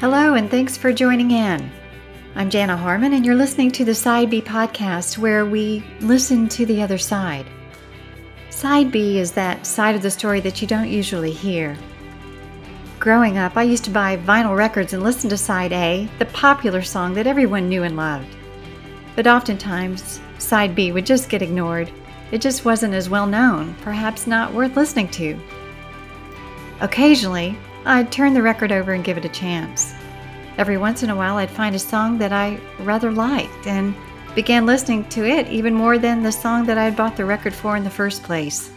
Hello, and thanks for joining in. I'm Jana Harmon, and you're listening to the Side B podcast where we listen to the other side. Side B is that side of the story that you don't usually hear. Growing up, I used to buy vinyl records and listen to Side A, the popular song that everyone knew and loved. But oftentimes, Side B would just get ignored. It just wasn't as well known, perhaps not worth listening to. Occasionally, I'd turn the record over and give it a chance. Every once in a while, I'd find a song that I rather liked and began listening to it even more than the song that I had bought the record for in the first place.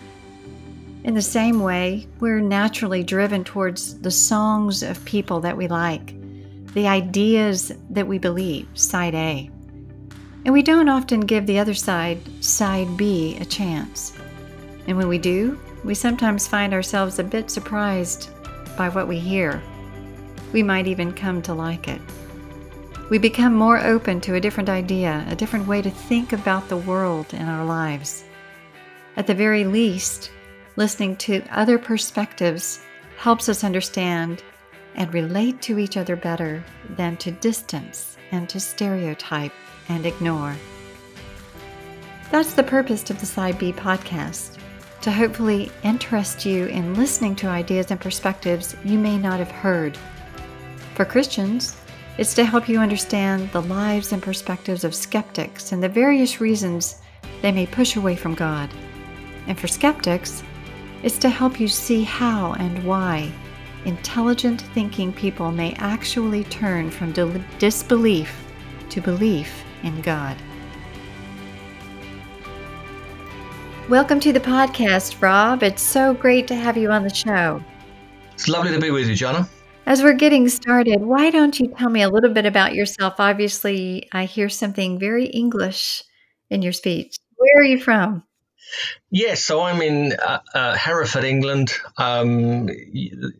In the same way, we're naturally driven towards the songs of people that we like, the ideas that we believe, side A. And we don't often give the other side, side B, a chance. And when we do, we sometimes find ourselves a bit surprised by what we hear. We might even come to like it. We become more open to a different idea, a different way to think about the world and our lives. At the very least, listening to other perspectives helps us understand and relate to each other better than to distance and to stereotype and ignore. That's the purpose of the Side B podcast to hopefully interest you in listening to ideas and perspectives you may not have heard. For Christians, it's to help you understand the lives and perspectives of skeptics and the various reasons they may push away from God. And for skeptics, it's to help you see how and why intelligent thinking people may actually turn from disbelief to belief in God. Welcome to the podcast, Rob. It's so great to have you on the show. It's lovely to be with you, Jana. As we're getting started, why don't you tell me a little bit about yourself? Obviously, I hear something very English in your speech. Where are you from? Yes, so I'm in uh, uh, Hereford, England. Um, you,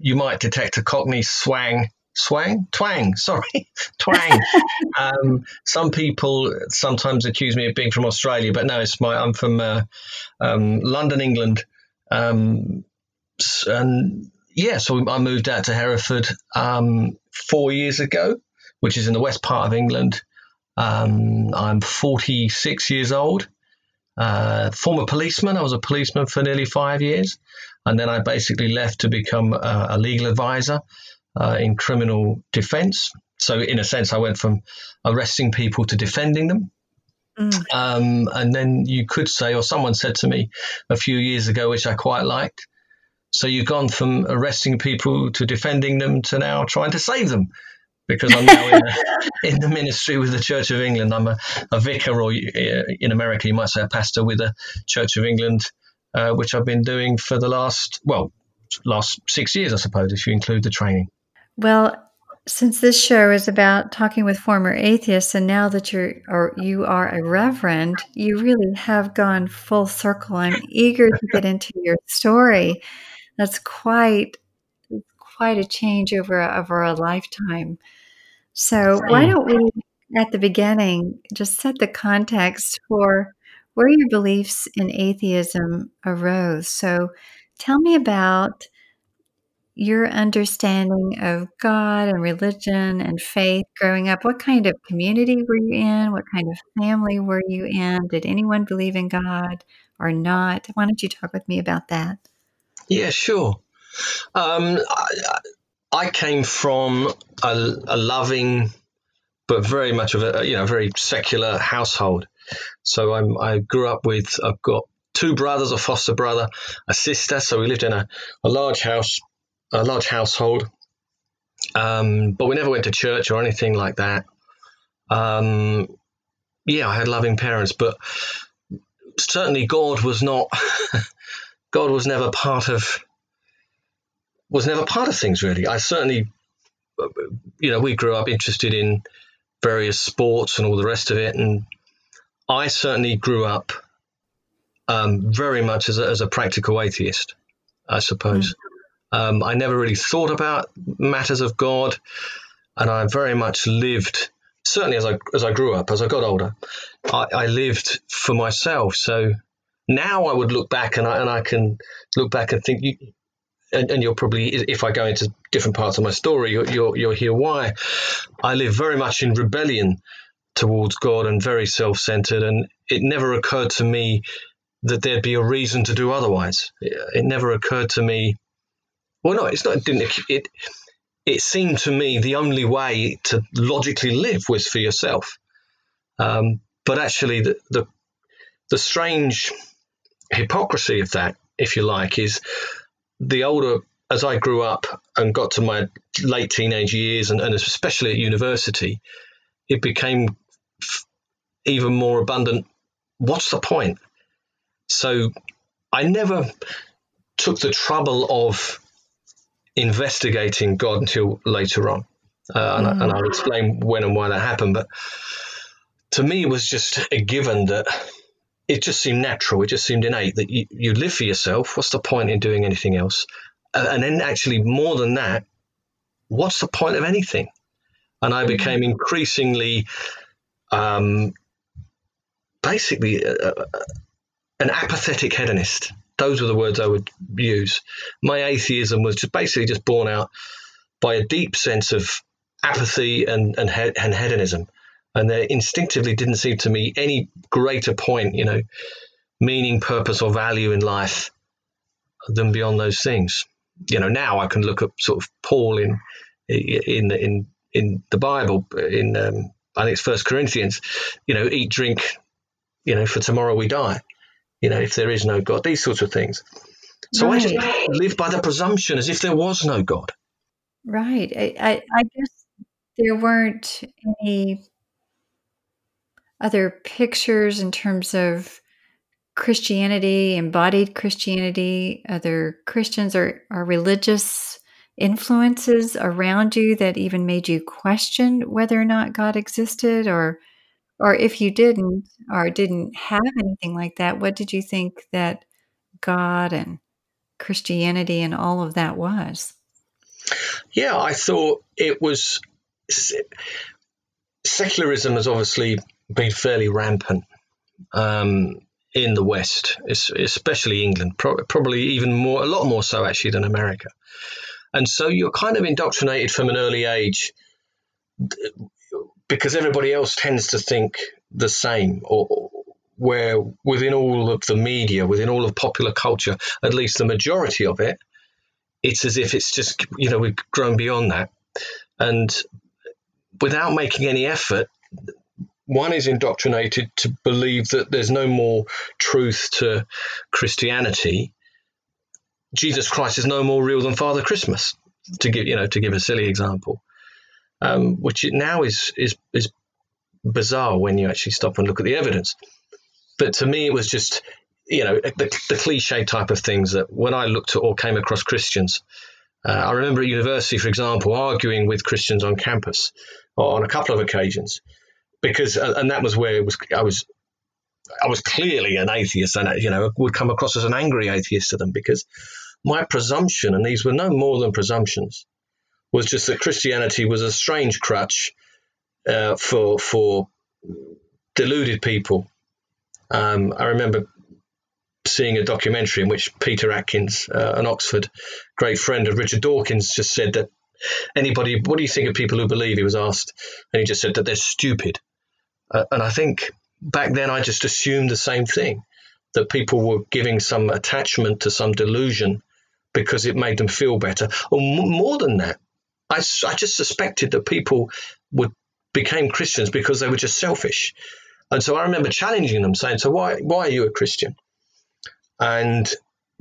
you, might detect a Cockney swang swang twang sorry. Twang. Um, some people sometimes accuse me of being from australia but no it's my i'm from uh, um, london england. Um, and yeah so i moved out to hereford um, four years ago which is in the west part of england. Um, i'm 46 years old. Uh, former policeman. I was a policeman for nearly five years. And then i basically left to become a, a legal advisor uh, in criminal defense. So, in a sense, I went from arresting people to defending them. Mm. Um, and then you could say, or someone said to me a few years ago, which I quite liked. So you've gone from arresting people to defending them to now trying to save them, because I'm now in, a, in the ministry with the Church of England. I'm a, a, vicar, or uh, in America you might say a pastor with the Church of England, uh, which I've been doing for the last well last six years, I suppose, if you include the training. Well, since this show is about talking with former atheists, and now that you're or you are a reverend, you really have gone full circle. I'm eager to get into your story. That's quite quite a change over over a lifetime. So why don't we, at the beginning, just set the context for where your beliefs in atheism arose? So tell me about your understanding of God and religion and faith growing up, what kind of community were you in? What kind of family were you in? Did anyone believe in God or not? Why don't you talk with me about that? Yeah, sure. Um, I, I, came from a, a, loving, but very much of a you know very secular household. So I'm, I grew up with I've got two brothers, a foster brother, a sister. So we lived in a, a large house a large household, um, but we never went to church or anything like that. Um, yeah, I had loving parents, but certainly God was not. God was never part of. Was never part of things really. I certainly, you know, we grew up interested in various sports and all the rest of it, and I certainly grew up um, very much as a, as a practical atheist, I suppose. Mm. Um, I never really thought about matters of God, and I very much lived. Certainly, as I as I grew up, as I got older, I, I lived for myself. So now I would look back and I and I can look back and think, you, and, and, you'll probably, if I go into different parts of my story, you'll, you'll, you'll hear why. I live very much in rebellion towards God and very self centered. And it never occurred to me that there'd be a reason to do otherwise. It never occurred to me. Well, no, it's not. It didn't. It it seemed to me the only way to logically live was for yourself. Um, but actually, the, the the strange hypocrisy of that, if you like, is the older as I grew up and got to my late teenage years, and, and especially at university, it became f- even more abundant. What's the point? So I never took the trouble of investigating God until later on. Uh, and, mm. and, I'll explain when and why that happened. But to me, it was just a given that it just seemed natural. It just seemed innate that you, you live for yourself. What's the point in doing anything else? Uh, and then, actually, more than that, what's the point of anything? And I mm. became increasingly, um, basically, uh, an apathetic hedonist. Those were the words I would use. My atheism was just basically just born out by a deep sense of apathy and, and, and hedonism. And there instinctively didn't seem to me any greater point, you know, meaning, purpose, or value in life than beyond those things. You know, now I can look at sort of Paul in in in in the Bible in um, I think it's First Corinthians. You know, eat, drink. You know, for tomorrow we die you know, if there is no God, these sorts of things. So right. I just live by the presumption as if there was no God. Right. I, I, I guess there weren't any other pictures in terms of Christianity, embodied Christianity, other Christians or, or religious influences around you that even made you question whether or not God existed or or if you didn't or didn't have anything like that, what did you think that God and Christianity and all of that was? Yeah, I thought it was secularism has obviously been fairly rampant um, in the West, especially England, probably even more, a lot more so actually than America. And so you're kind of indoctrinated from an early age because everybody else tends to think the same or where within all of the media within all of popular culture at least the majority of it it's as if it's just you know we've grown beyond that. And without making any effort one is indoctrinated to believe that there's no more truth to christianity. Jesus christ is no more real than father christmas to give you know to give a silly example um, which now is is is bizarre when you actually stop and look at the evidence. But to me, it was just you know the, the cliche type of things that when I looked at or came across Christians, uh, I remember at university, for example, arguing with Christians on campus on a couple of occasions because uh, and that was where it was I was I was clearly an atheist and you know would come across as an angry atheist to them because my presumption and these were no more than presumptions was just that Christianity was a strange crutch uh, for for deluded people. Um, I remember seeing a documentary in which Peter Atkins, uh, an Oxford great friend of Richard Dawkins, just said that anybody, what do you think of people who believe? He was asked, and he just said that they're stupid. Uh, and I think back then I just assumed the same thing that people were giving some attachment to some delusion because it made them feel better. Or m- more than that, I, I just suspected that people would became Christians because they were just selfish. And so I remember challenging them, saying, "So why why are you a Christian?" And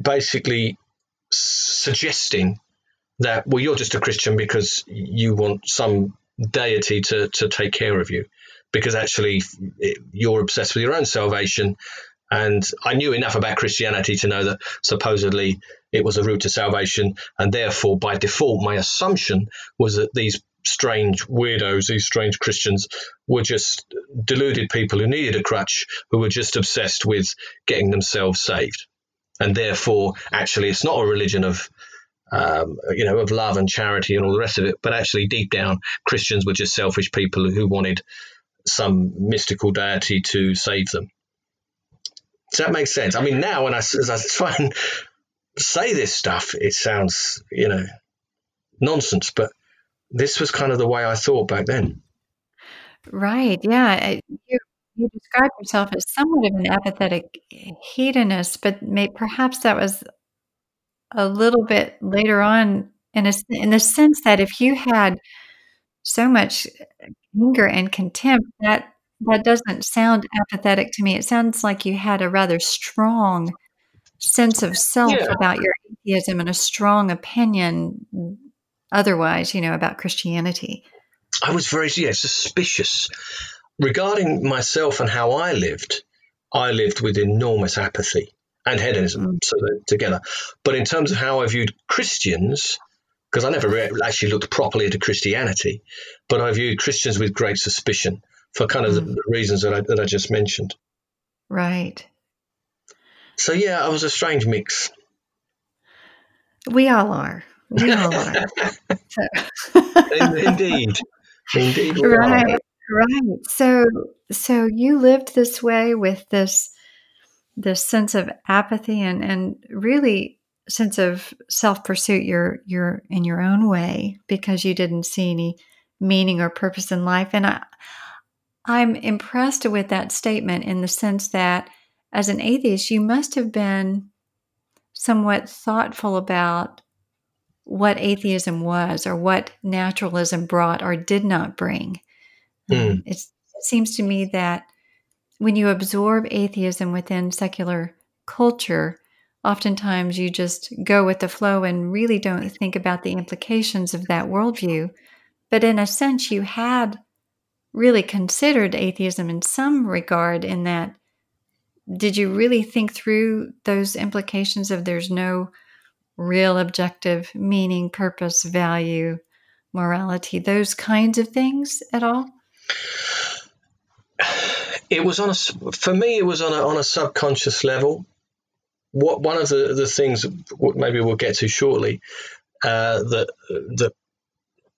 basically suggesting that well, you're just a Christian because you want some deity to to take care of you, because actually you're obsessed with your own salvation. And I knew enough about Christianity to know that supposedly it was a route to salvation. And therefore, by default, my assumption was that these strange weirdos, these strange Christians, were just deluded people who needed a crutch, who were just obsessed with getting themselves saved. And therefore, actually, it's not a religion of um, you know, of love and charity and all the rest of it. But actually, deep down, Christians were just selfish people who wanted some mystical deity to save them. Does that make sense? I mean, now when I, as I try and say this stuff, it sounds, you know, nonsense, but this was kind of the way I thought back then. Right. Yeah. You, you describe yourself as somewhat of an apathetic hedonist, but may, perhaps that was a little bit later on in a, in the sense that if you had so much anger and contempt, that that doesn't sound apathetic to me. It sounds like you had a rather strong sense of self yeah. about your atheism and a strong opinion otherwise, you know, about Christianity. I was very yeah, suspicious regarding myself and how I lived. I lived with enormous apathy and hedonism, mm. so together. But in terms of how I viewed Christians, because I never re- actually looked properly into Christianity, but I viewed Christians with great suspicion for kind of mm. the, the, reasons that I, that I just mentioned. Right. So yeah, I was a strange mix. We all are. We all are. Indeed. Indeed. right. Are. Right. So so you lived this way with this this sense of apathy and and really sense of self pursuit. You're you're in your own way because you didn't see any meaning or purpose in life. And I I'm impressed with that statement in the sense that as an atheist, you must have been somewhat thoughtful about what atheism was or what naturalism brought or did not bring. Mm. it seems to me that when you absorb atheism within secular culture, oftentimes you just go with the flow and really don't think about the implications of that worldview. But in a sense, you had really considered atheism in some regard, in that did you really think through those implications of there's no real objective meaning, purpose, value, morality, those kinds of things at all? It was on a, for me, it was on a, on a subconscious level. What one of the, the things maybe we'll get to shortly uh, that that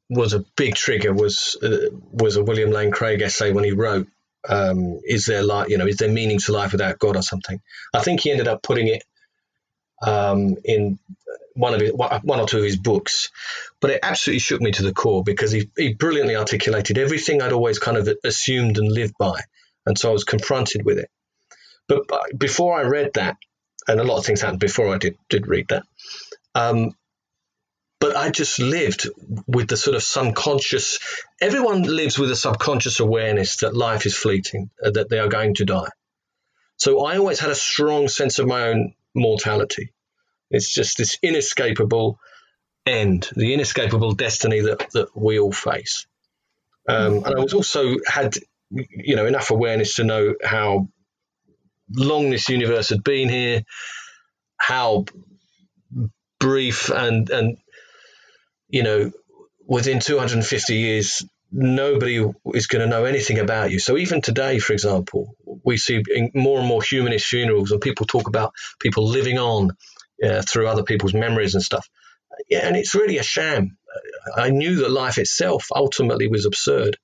was a big trigger was uh, was a William Lane Craig essay when he wrote um, is there life you know is there meaning to life without God or something? I think he ended up putting it um, in one of his, one or two of his books but it absolutely shook me to the core because he, he brilliantly articulated everything I'd always kind of assumed and lived by and so I was confronted with it. But before I read that and a lot of things happened before I did did read that um, but I just lived with the sort of subconscious. Everyone lives with a subconscious awareness that life is fleeting, uh, that they are going to die. So I always had a strong sense of my own mortality. It's just this inescapable end, the inescapable destiny that, that we all face. Um, and I was also had, you know, enough awareness to know how long this universe had been here, how brief and and you know, within 250 years, nobody is going to know anything about you. So even today, for example, we see more and more humanist funerals, and people talk about people living on uh, through other people's memories and stuff. Yeah, and it's really a sham. I knew that life itself ultimately was absurd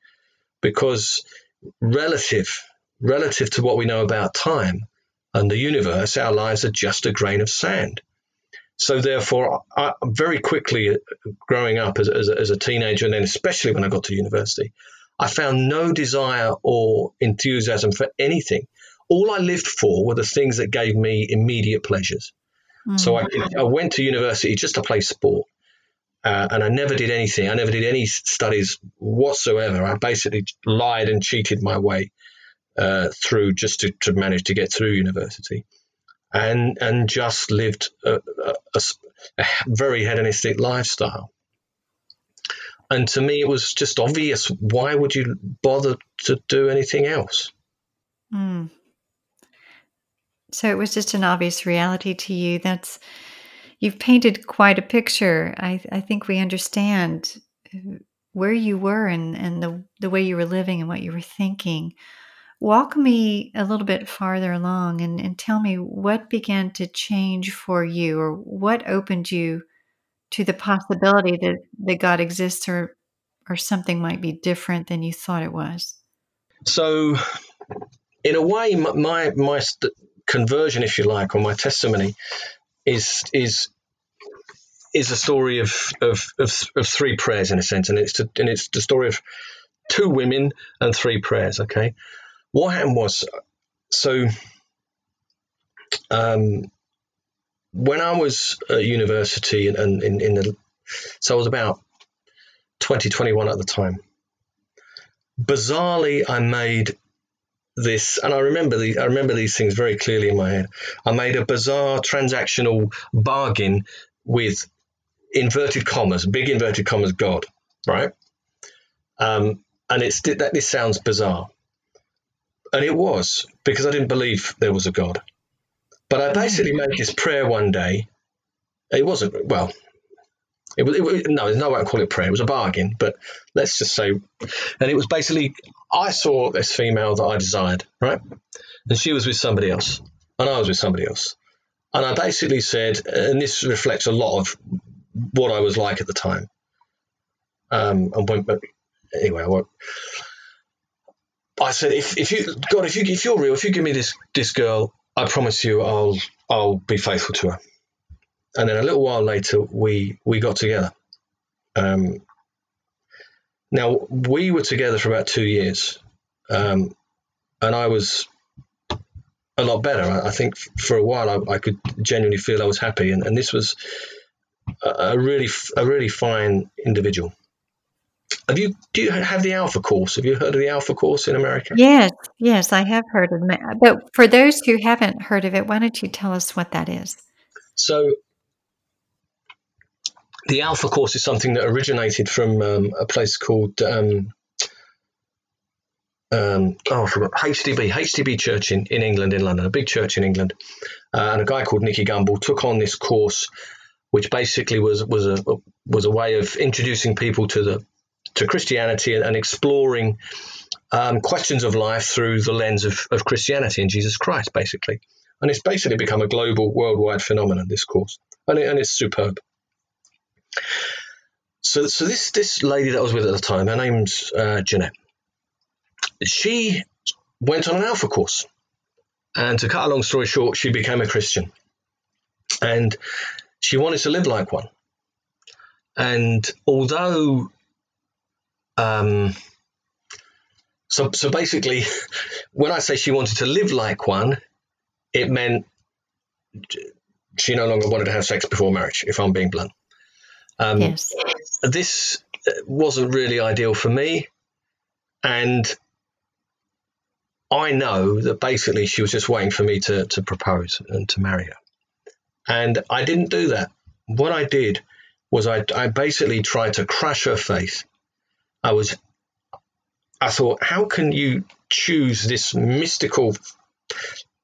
because relative relative to what we know about time and the universe, our lives are just a grain of sand. So therefore, I, very quickly, growing up as, as, as, a teenager, and then especially when I got to university, I found no desire or enthusiasm for anything. All I lived for were the things that gave me immediate pleasures. Mm-hmm. So I, I, went to university just to play sport. Uh, and I never did anything. I never did any studies whatsoever. I basically lied and cheated my way uh, through just to, to manage to get through university and and just lived a, a, a very hedonistic lifestyle. And to me, it was just obvious. Why would you bother to do anything else? Mm. So it was just an obvious reality to you. That's you've painted quite a picture. I, I think we understand where you were and, and the, the way you were living and what you were thinking. Walk me a little bit farther along and, and tell me what began to change for you or what opened you to the possibility that, that God exists or, or something might be different than you thought it was. So, in a way, my, my st- conversion, if you like, or my testimony, is is is a story of, of, of, of, three prayers in a sense, and it's to, and it's the story of two women and three prayers. Okay, what happened was so um, when I was at university and, and in, in the so I was about 2021 at the time. Bizarrely, I made this, and I remember the, I remember these things very clearly in my head. I made a bizarre transactional bargain with inverted commas, big inverted commas, God, right? Um, and it's that this sounds bizarre, and it was because I didn't believe there was a God. But I basically made this prayer one day. It wasn't well. It was, it was no, there's no way I call it prayer. It was a bargain, but let's just say, and it was basically I saw this female that I desired, right, and she was with somebody else, and I was with somebody else, and I basically said, and this reflects a lot of what I was like at the time. Um, and when, anyway, I, I said, if, if you God, if you if you're real, if you give me this this girl, I promise you, I'll I'll be faithful to her. And then a little while later, we we got together. Um, now we were together for about two years, um, and I was a lot better. I, think for a while I, I, could genuinely feel I was happy, and, and this was a really a really fine individual. Have you do you have the Alpha course? Have you heard of the Alpha course in America? Yes, yes, I have heard of it. But for those who haven't heard of it, why don't you tell us what that is? So, the Alpha course is something that originated from um, a place called um, um, oh, I forgot HTB HTB Church in, in England, in London, a big church in England, uh, and a guy called Nicky Gumbel took on this course which basically was was a was a way of introducing people to the to Christianity and, exploring um, questions of life through the lens of, of Christianity and Jesus Christ, basically. And it's basically become a global, worldwide phenomenon. This course, and, it, and it's superb. So, so this this lady that I was with at the time, her name's uh, Jeanette. She went on an Alpha course, and to cut a long story short, she became a Christian. And she wanted to live like one. And although, um, so so basically, when I say she wanted to live like one, it meant she no longer wanted to have sex before marriage. If I'm being blunt, um, yes. This wasn't really ideal for me, and I know that basically she was just waiting for me to to propose and to marry her. And I didn't do that. What I did was I, I basically tried to crush her faith. I was, I thought, how can you choose this mystical,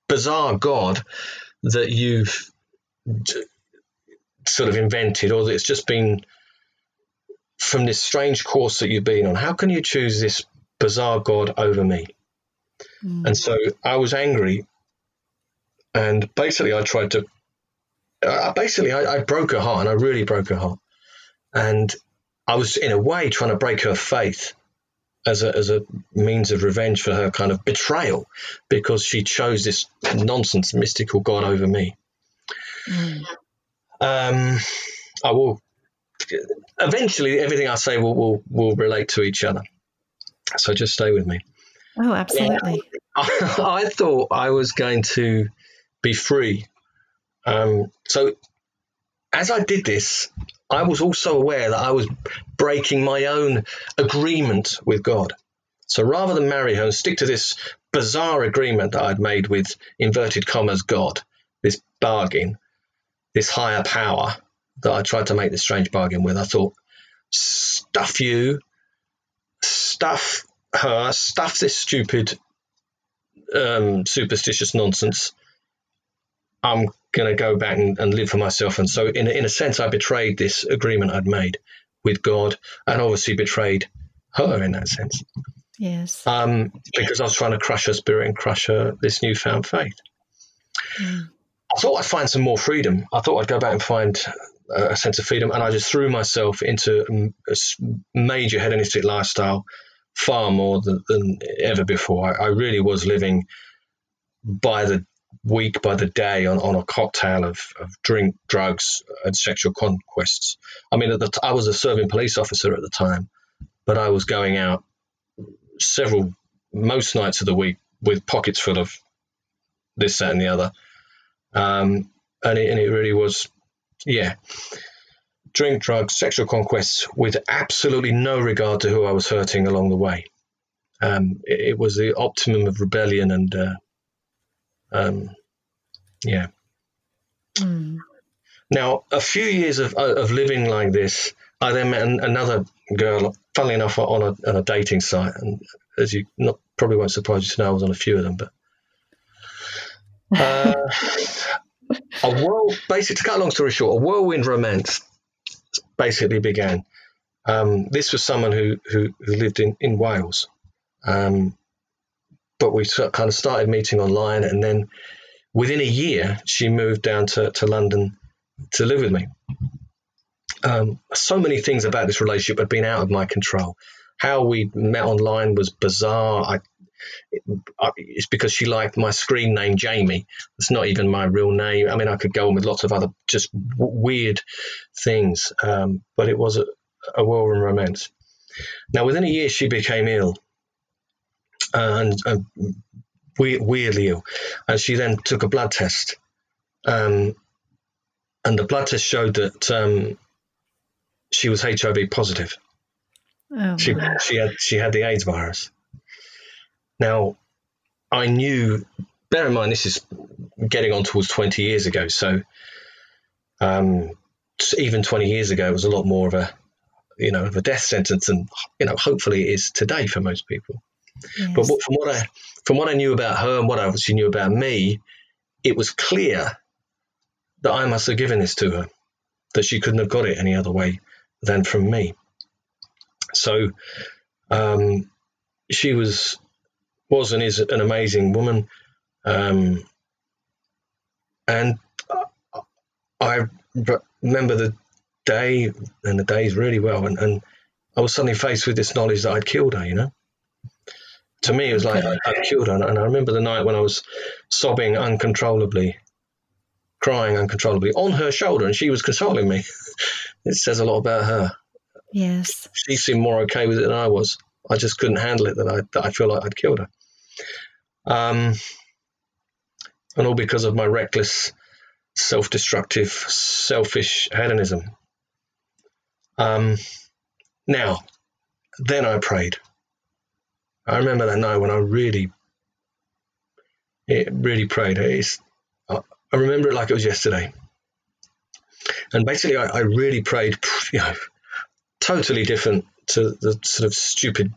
bizarre God that you've sort of invented or that it's just been from this strange course that you've been on? How can you choose this bizarre God over me? Mm. And so I was angry. And basically, I tried to uh, basically, I, I broke her heart, and I really broke her heart. And I was, in a way, trying to break her faith as a, as a means of revenge for her kind of betrayal because she chose this nonsense mystical god over me. Mm. Um, I will eventually everything I say will, will, will relate to each other. So just stay with me. Oh, absolutely. I, I thought I was going to be free um, so as I did this, I was also aware that I was breaking my own agreement with God. So rather than marry her and stick to this bizarre agreement that I'd made with inverted commas God, this bargain, this higher power that I tried to make this strange bargain with, I thought, stuff you, stuff her, stuff this stupid um, superstitious nonsense. I'm going to go back and, and, live for myself. And so, in, in a sense, I betrayed this agreement I'd made with God and obviously betrayed her in that sense. Yes. Um, because I was trying to crush her spirit and crush her this newfound faith. Mm. I thought I'd find some more freedom. I thought I'd go back and find a sense of freedom. And I just threw myself into a major hedonistic lifestyle far more than, than ever before. I, I really was living by the week by the day on, on a cocktail of, of drink, drugs, and sexual conquests. I mean, the, I was a serving police officer at the time, but I was going out several, most nights of the week with pockets full of this, that, and the other. Um, and, it, and it really was, yeah, drink, drugs, sexual conquests with absolutely no regard to who I was hurting along the way. Um, it, it, was the optimum of rebellion and, uh, um, yeah. Mm. Now, a few years of, of living like this, I then met another girl, funnily enough, on a, on a dating site. And as you not, probably won't surprise you to know, I was on a few of them. But uh, a whirl, basically, to cut a long story short, a whirlwind romance basically began. Um, this was someone who, who, who lived in, in Wales. Um, but we kind of started meeting online. And then within a year, she moved down to, to London to live with me. Um, so many things about this relationship had been out of my control. How we met online was bizarre. I, it's because she liked my screen name Jamie. It's not even my real name. I mean, I could go on with lots of other just w- weird things, um, but it was a, a whirlwind romance. Now, within a year, she became ill, and, and weirdly ill, and she then took a blood test, um, and the blood test showed that um, she was HIV positive. Oh, she she had she had the AIDS virus. Now, I knew. Bear in mind, this is getting on towards twenty years ago. So, um, even twenty years ago, it was a lot more of a, you know, of a death sentence, and you know, hopefully, it is today for most people. Yes. But from what I from what I knew about her and what I obviously knew about me, it was clear that I must have given this to her, that she couldn't have got it any other way than from me. So um, she was was and is an amazing woman, um, and I remember the day and the days really well, and, and I was suddenly faced with this knowledge that I'd killed her. You know, to me, it was like I, would killed her, and I remember the night when I was sobbing uncontrollably, crying uncontrollably on her shoulder, and she was consoling me. it says a lot about her. Yes. She seemed more okay with it than I was. I just couldn't handle it that I, that I feel like I'd killed her. Um, and all because of my reckless, self destructive, selfish hedonism. Um, now, then I prayed. I remember that night when I really, it really prayed. It's, I remember it like it was yesterday. And basically, I, I really prayed, you know, totally different to the sort of stupid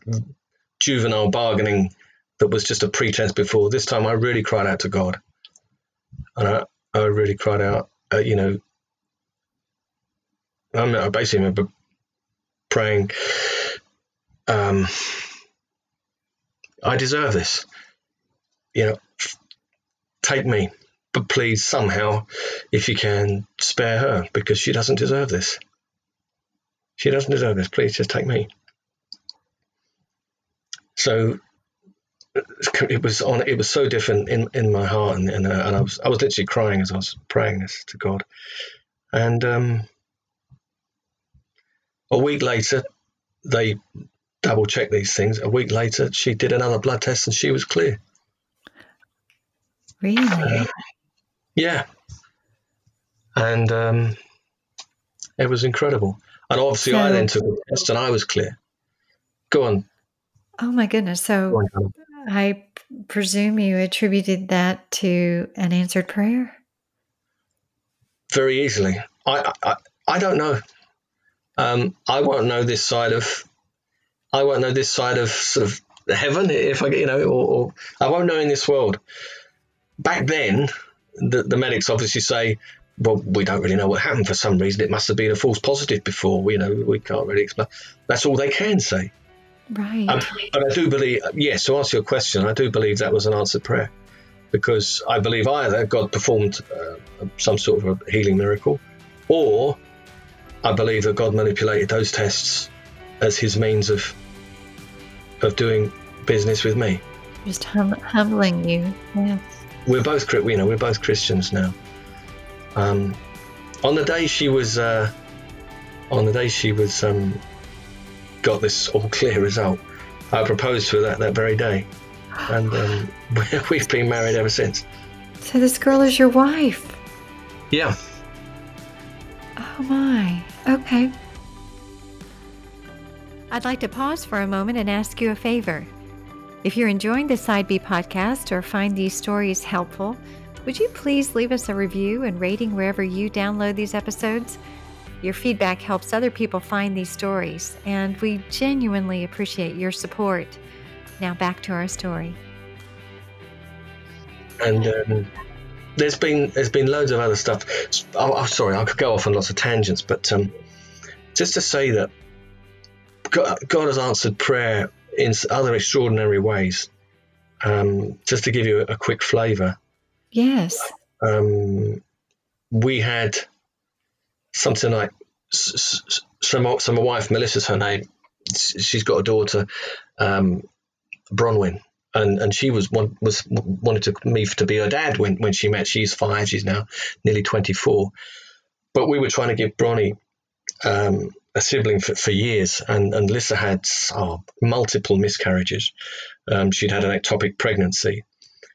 juvenile bargaining that was just a pretense before. This time I really cried out to God. And I, I really cried out, uh, you know, I basically remember praying, um, I deserve this. You know, take me, but please somehow, if you can, spare her because she doesn't deserve this. She doesn't deserve this. Please just take me. So it was on. It was so different in, in my heart, and and, uh, and I was I was literally crying as I was praying this to God. And um, a week later, they double check these things. A week later, she did another blood test, and she was clear. Really? Uh, yeah. And um, it was incredible. And obviously, so, I then took a test and I was clear. Go on. Oh my goodness. So on, I presume you attributed that to an answered prayer? Very easily. I, I, I don't know. Um, I won't know this side of, I won't know this side of sort of heaven if I, get, you know, or, or I won't know in this world. Back then, the, the medics obviously say, well, we don't really know what happened for some reason. It must have been a false positive before. You know, we can't really explain. That's all they can say. Right. Um, but I do believe, yes, to answer your question, I do believe that was an answered prayer because I believe either God performed uh, some sort of a healing miracle or I believe that God manipulated those tests as his means of of doing business with me. Just hum- humbling you. Yes. we're both you know we're both Christians now. Um, on the day she was uh, on the day she was um, got this all clear result, I proposed to her that that very day, and um, we've been married ever since. So this girl is your wife. Yeah. Oh my. Okay. I'd like to pause for a moment and ask you a favor. If you're enjoying the Side B podcast or find these stories helpful, would you please leave us a review and rating wherever you download these episodes? Your feedback helps other people find these stories, and we genuinely appreciate your support. Now back to our story. And um, there's been there's been loads of other stuff. Oh, oh, sorry, I could go off on lots of tangents, but um, just to say that God, has answered prayer in other extraordinary ways. Um, just to give you a, quick flavour. Yes. Um, we had something like so my, wife Melissa's her name. She's got a daughter, um, Bronwyn, and and she was one was wanted to, me to be her dad when when she met. She's five. She's now nearly twenty four. But we were trying to give Bronnie um, a sibling for, for years, and, and Lissa had oh, multiple miscarriages. Um, she'd had an ectopic pregnancy.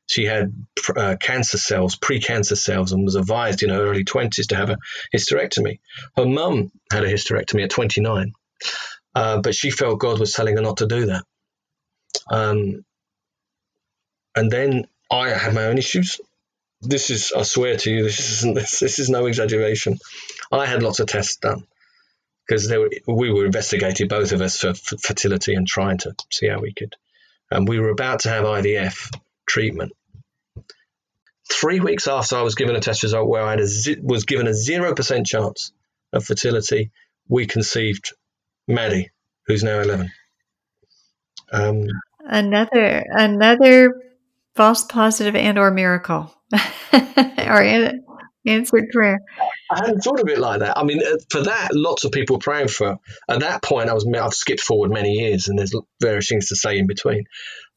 She had uh, cancer cells, pre-cancer cells, and was advised in her early 20s to have a hysterectomy. Her mum had a hysterectomy at 29, uh, but she felt God was telling her not to do that. Um, and then I had my own issues. This is, I swear to you, this isn't this, this is no exaggeration. I had lots of tests done because we were investigating both of us for f- fertility and trying to see how we could. And we were about to have IVF treatment. Three weeks after I was given a test result where I z- was given a zero percent chance of fertility, we conceived Maddie, who's now eleven. Um, another another false positive and or miracle or answered prayer. I hadn't thought of it like that. I mean, uh, for that, lots of people praying for. At that point, I was I've skipped forward many years, and there's various things to say in between.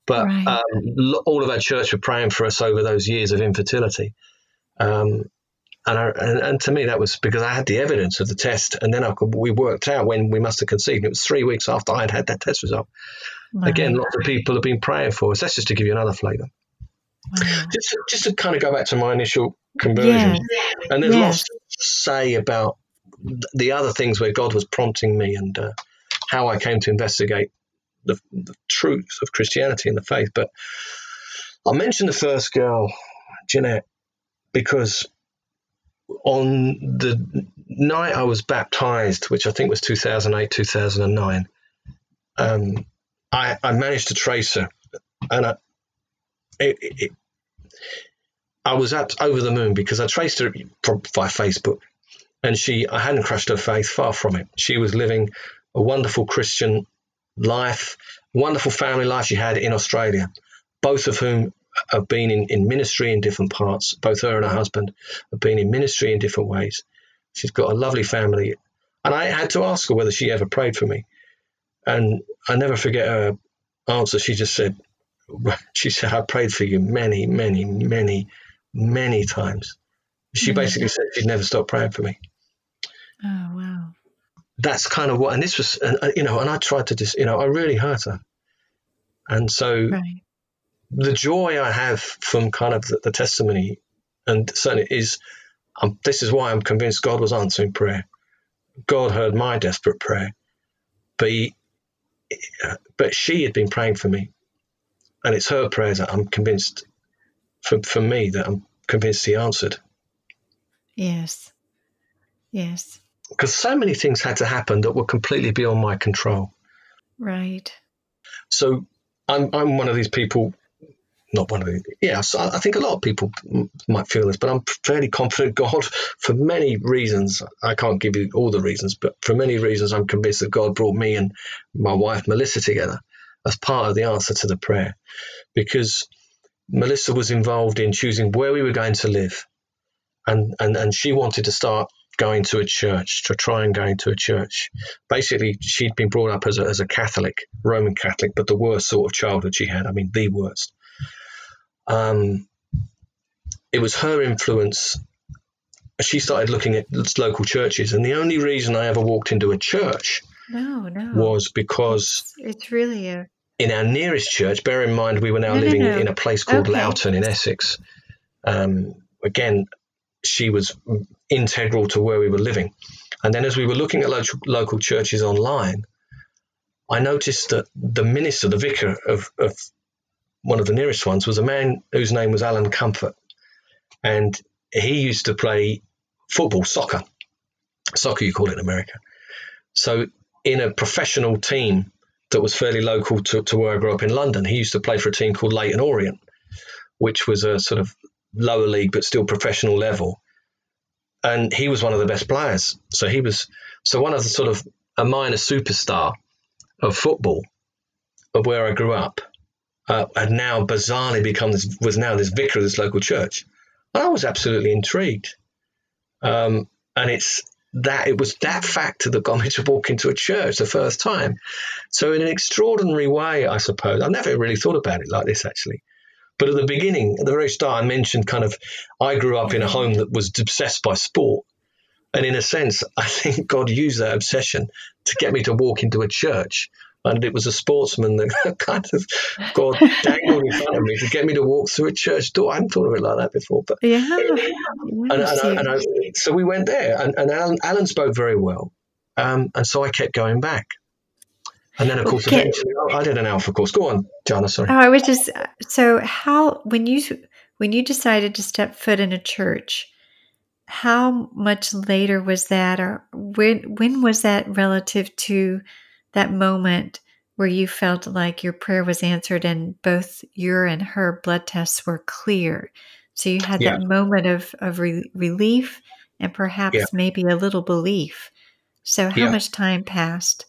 But right. um, all of our church were praying for us over those years of infertility. Um, and, I, and, and, to me, that was because I had the evidence of the test, and then I could, we worked out when we must have conceived. It was three weeks after I had had that test result. Again, lots of people have been praying for us. That's just to give you another flavour. Wow. Just, just to kind of go back to my initial conversion. And there's lots to say about the other things where God was prompting me and uh, how I came to investigate the, the truth of Christianity and the faith. But I mentioned the first girl, Jeanette, because on the night I was baptized, which I think was 2008, 2009, um, I, I, managed to trace her. And I, it, it, I was at over the moon because I traced her by Facebook, and she I hadn't crushed her faith, far from it. She was living a wonderful Christian life, wonderful family life she had in Australia, both of whom have been in, in ministry in different parts. Both her and her husband have been in ministry in different ways. She's got a lovely family, and I had to ask her whether she ever prayed for me, and I never forget her answer. She just said, "She said I prayed for you many, many, many." Many times. She mm-hmm. basically said she'd never stop praying for me. Oh wow! That's kind of what, and this was, uh, you know, and I tried to just, you know, I really hurt her, and so right. the joy I have from kind of the, the testimony, and certainly is, um, this is why I'm convinced God was answering prayer. God heard my desperate prayer, but he, but she had been praying for me, and it's her prayers that I'm convinced for, for me that I'm convinced he answered. Yes. Yes. Because so many things had to happen that were completely beyond my control. Right. So I'm, I'm one of these people, not one of these, yeah, so I think a lot of people might feel this, but I'm fairly confident God, for many reasons, I can't give you all the reasons, but for many reasons, I'm convinced that God brought me and my wife Melissa together as part of the answer to the prayer. Because Melissa was involved in choosing where we were going to live. And, and, and she wanted to start going to a church, to try and going to a church. Basically, she'd been brought up as a, as a Catholic, Roman Catholic, but the worst sort of childhood she had. I mean, the worst. Um, it was her influence. She started looking at local churches, and the only reason I ever walked into a church no, no. was because it's, it's really a in our nearest church. Bear in mind, we were now No, no, living no. in a place called Okay. Loughton in Essex. Um, again, she was integral to where we were living. And then, as we were looking at local, local churches online, I noticed that the minister, the vicar of, of one of the nearest ones, was a man whose name was Alan Comfort. And he used to play football, soccer. Soccer, you call it in America. So, in a professional team that was fairly local to, to where I grew up in London, he used to play for a team called Leyton Orient, which was a sort of lower league but still professional level. And he was one of the best players. So he was so one of the sort of a minor superstar of football of where I grew up uh, had now bizarrely become this was now this vicar of this local church. And I was absolutely intrigued. Um, and it's that it was that factor that got me to walk into a church the first time. So in an extraordinary way, I suppose I've never really thought about it like this actually. But at the beginning, at the very start, I mentioned kind of I grew up in a home that was obsessed by sport. And in a sense, I think God used that obsession to get me to walk into a church. And it was a sportsman that kind of God dangled in front of me to get me to walk through a church door. I hadn't thought of it like that before. But yeah. and, and, I, and I, so we went there, and, and Alan, Alan spoke very well, um, and so I kept going back. And then, of course, Okay. eventually, I did an alpha course. Go on, Jana. Sorry. Oh, I was just so how when you when you decided to step foot in a church, how much later was that, or when when was that relative to that moment where you felt like your prayer was answered and both your and her blood tests were clear? So you had Yeah. that moment of of re- relief and perhaps Yeah. maybe a little belief. So how Yeah. much time passed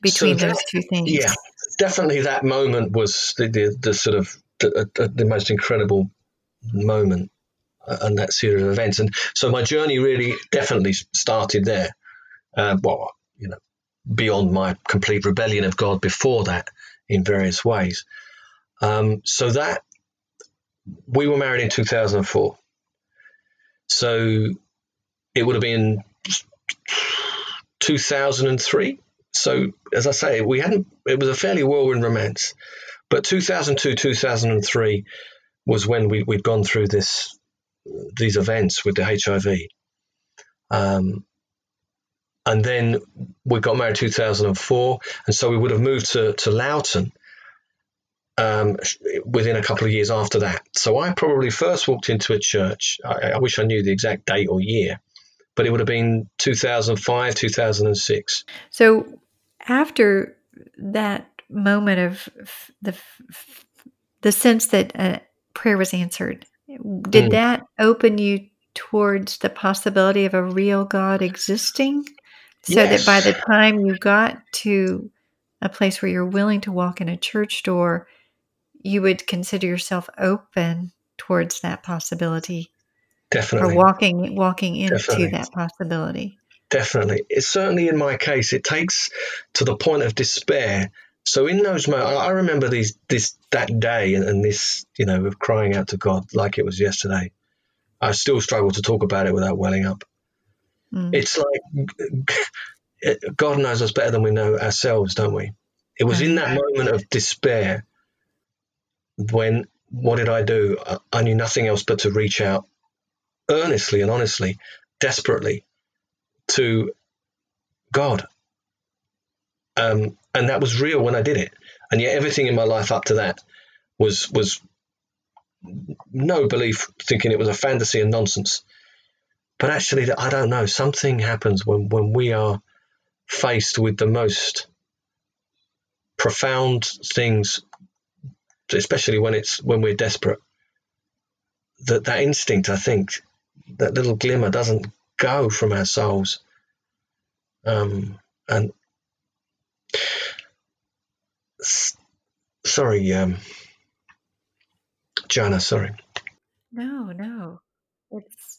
between that- those two things? Yeah, definitely. That moment was the the, the sort of the, uh, the most incredible moment, uh, and that series of events. And so my journey really definitely started there. Uh, well, you know, beyond my complete rebellion of God before that, in various ways. Um, so that we were married in 2004. So it would have been 2003. So as I say, we hadn't. It was a fairly whirlwind romance, but 2002, 2003 was when we we'd gone through this these events with the HIV. Um, and then we got married 2004, and so we would have moved to to Loughton um, within a couple of years after that. So I probably first walked into a church. I, I wish I knew the exact date or year, but it would have been 2005, 2006. So after that moment of f- the f- the sense that uh, prayer was answered, did Mm. that open you towards the possibility of a real God existing? So that by the time you got to a place where you're willing to walk in a church door, you would consider yourself open towards that possibility Definitely. or walking walking into Definitely. that possibility. Definitely. It's certainly in my case, it takes to the point of despair. So in those moments, I remember these, this, that day and, and this, you know, of crying out to God like it was yesterday. I still struggle to talk about it without welling up. Mm. It's like God knows us better than we know ourselves, don't we? It was in that moment of despair when what did I do? I, I knew nothing else but to reach out earnestly and honestly, desperately to God. Um, and that was real when I did it. And yet everything in my life up to that was was no belief, thinking it was a fantasy and nonsense. But actually, I don't know. Something happens when, when we are faced with the most profound things, especially when it's when we're desperate. That that instinct, I think, that little glimmer doesn't go from our souls. Um, and sorry, um, Jana, sorry. No, no.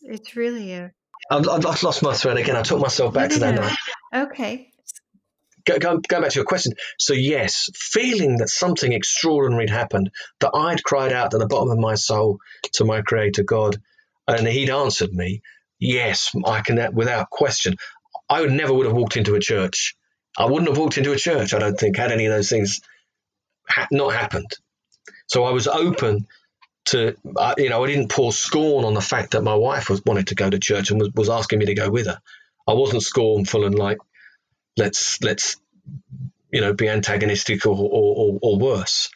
It's really a I've, I've lost my thread again. I took myself back No, to that no. night. okay. Go, go, go back to your question. So, yes, feeling that something extraordinary had happened, that I'd cried out at the bottom of my soul to my Creator God, And he'd answered me, yes, I can, that without question. I would never would have walked into a church. I wouldn't have walked into a church, I don't think, had any of those things ha- not happened. So I was open to, uh, you know, I didn't pour scorn on the fact that my wife was wanted to go to church and was, was asking me to go with her. I wasn't scornful and like, let's let's, you know, be antagonistic or, or, or, or worse.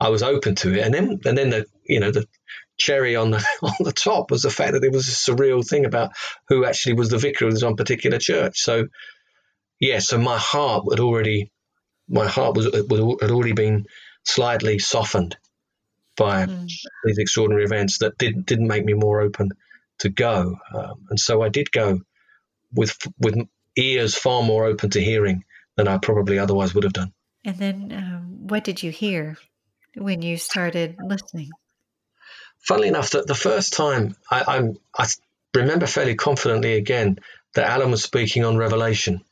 I was open to it, and then and then the you know the cherry on the on the top was the fact that it was a surreal thing about who actually was the vicar of this one particular church. So yeah, so my heart had already my heart was, was had already been slightly softened by mm. these extraordinary events that did didn't make me more open to go, um, and so I did go with with ears far more open to hearing than I probably otherwise would have done. And then, um, what did you hear when you started listening? Funnily enough, that the first time I, I'm, I remember fairly confidently again that Alan was speaking on Revelation,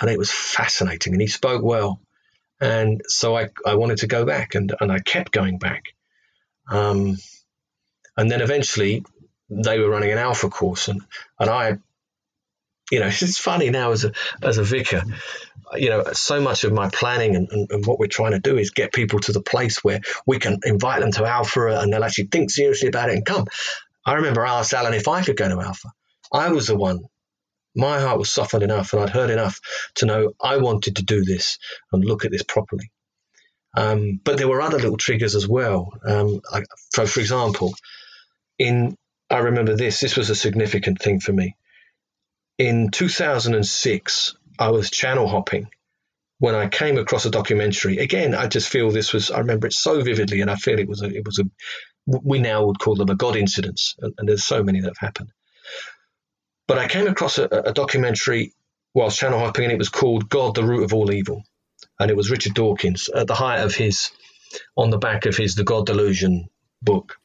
and it was fascinating, and he spoke well, and so I, I wanted to go back, and, and I kept going back, um, and then eventually they were running an alpha course, and and I you know, it's funny now as a as a vicar, you know, so much of my planning and, and, and, what we're trying to do is get people to the place where we can invite them to Alpha and they'll actually think seriously about it and come. I remember I asked Alan if I could go to Alpha. I was the one. My heart was softened enough and I'd heard enough to know I wanted to do this and look at this properly. Um, but there were other little triggers as well. Um, I, for, for example, in I remember this. This was a significant thing for me in 2006, I was channel hopping when I came across a documentary. Again, I just feel this was, I remember it so vividly, and I feel it was a, it was a, we now would call them a God incidents, and, and there's so many that have happened. But I came across a, a documentary whilst channel hopping, and it was called God, the Root of All Evil. And it was Richard Dawkins at the height of his, on the back of his The God Delusion book.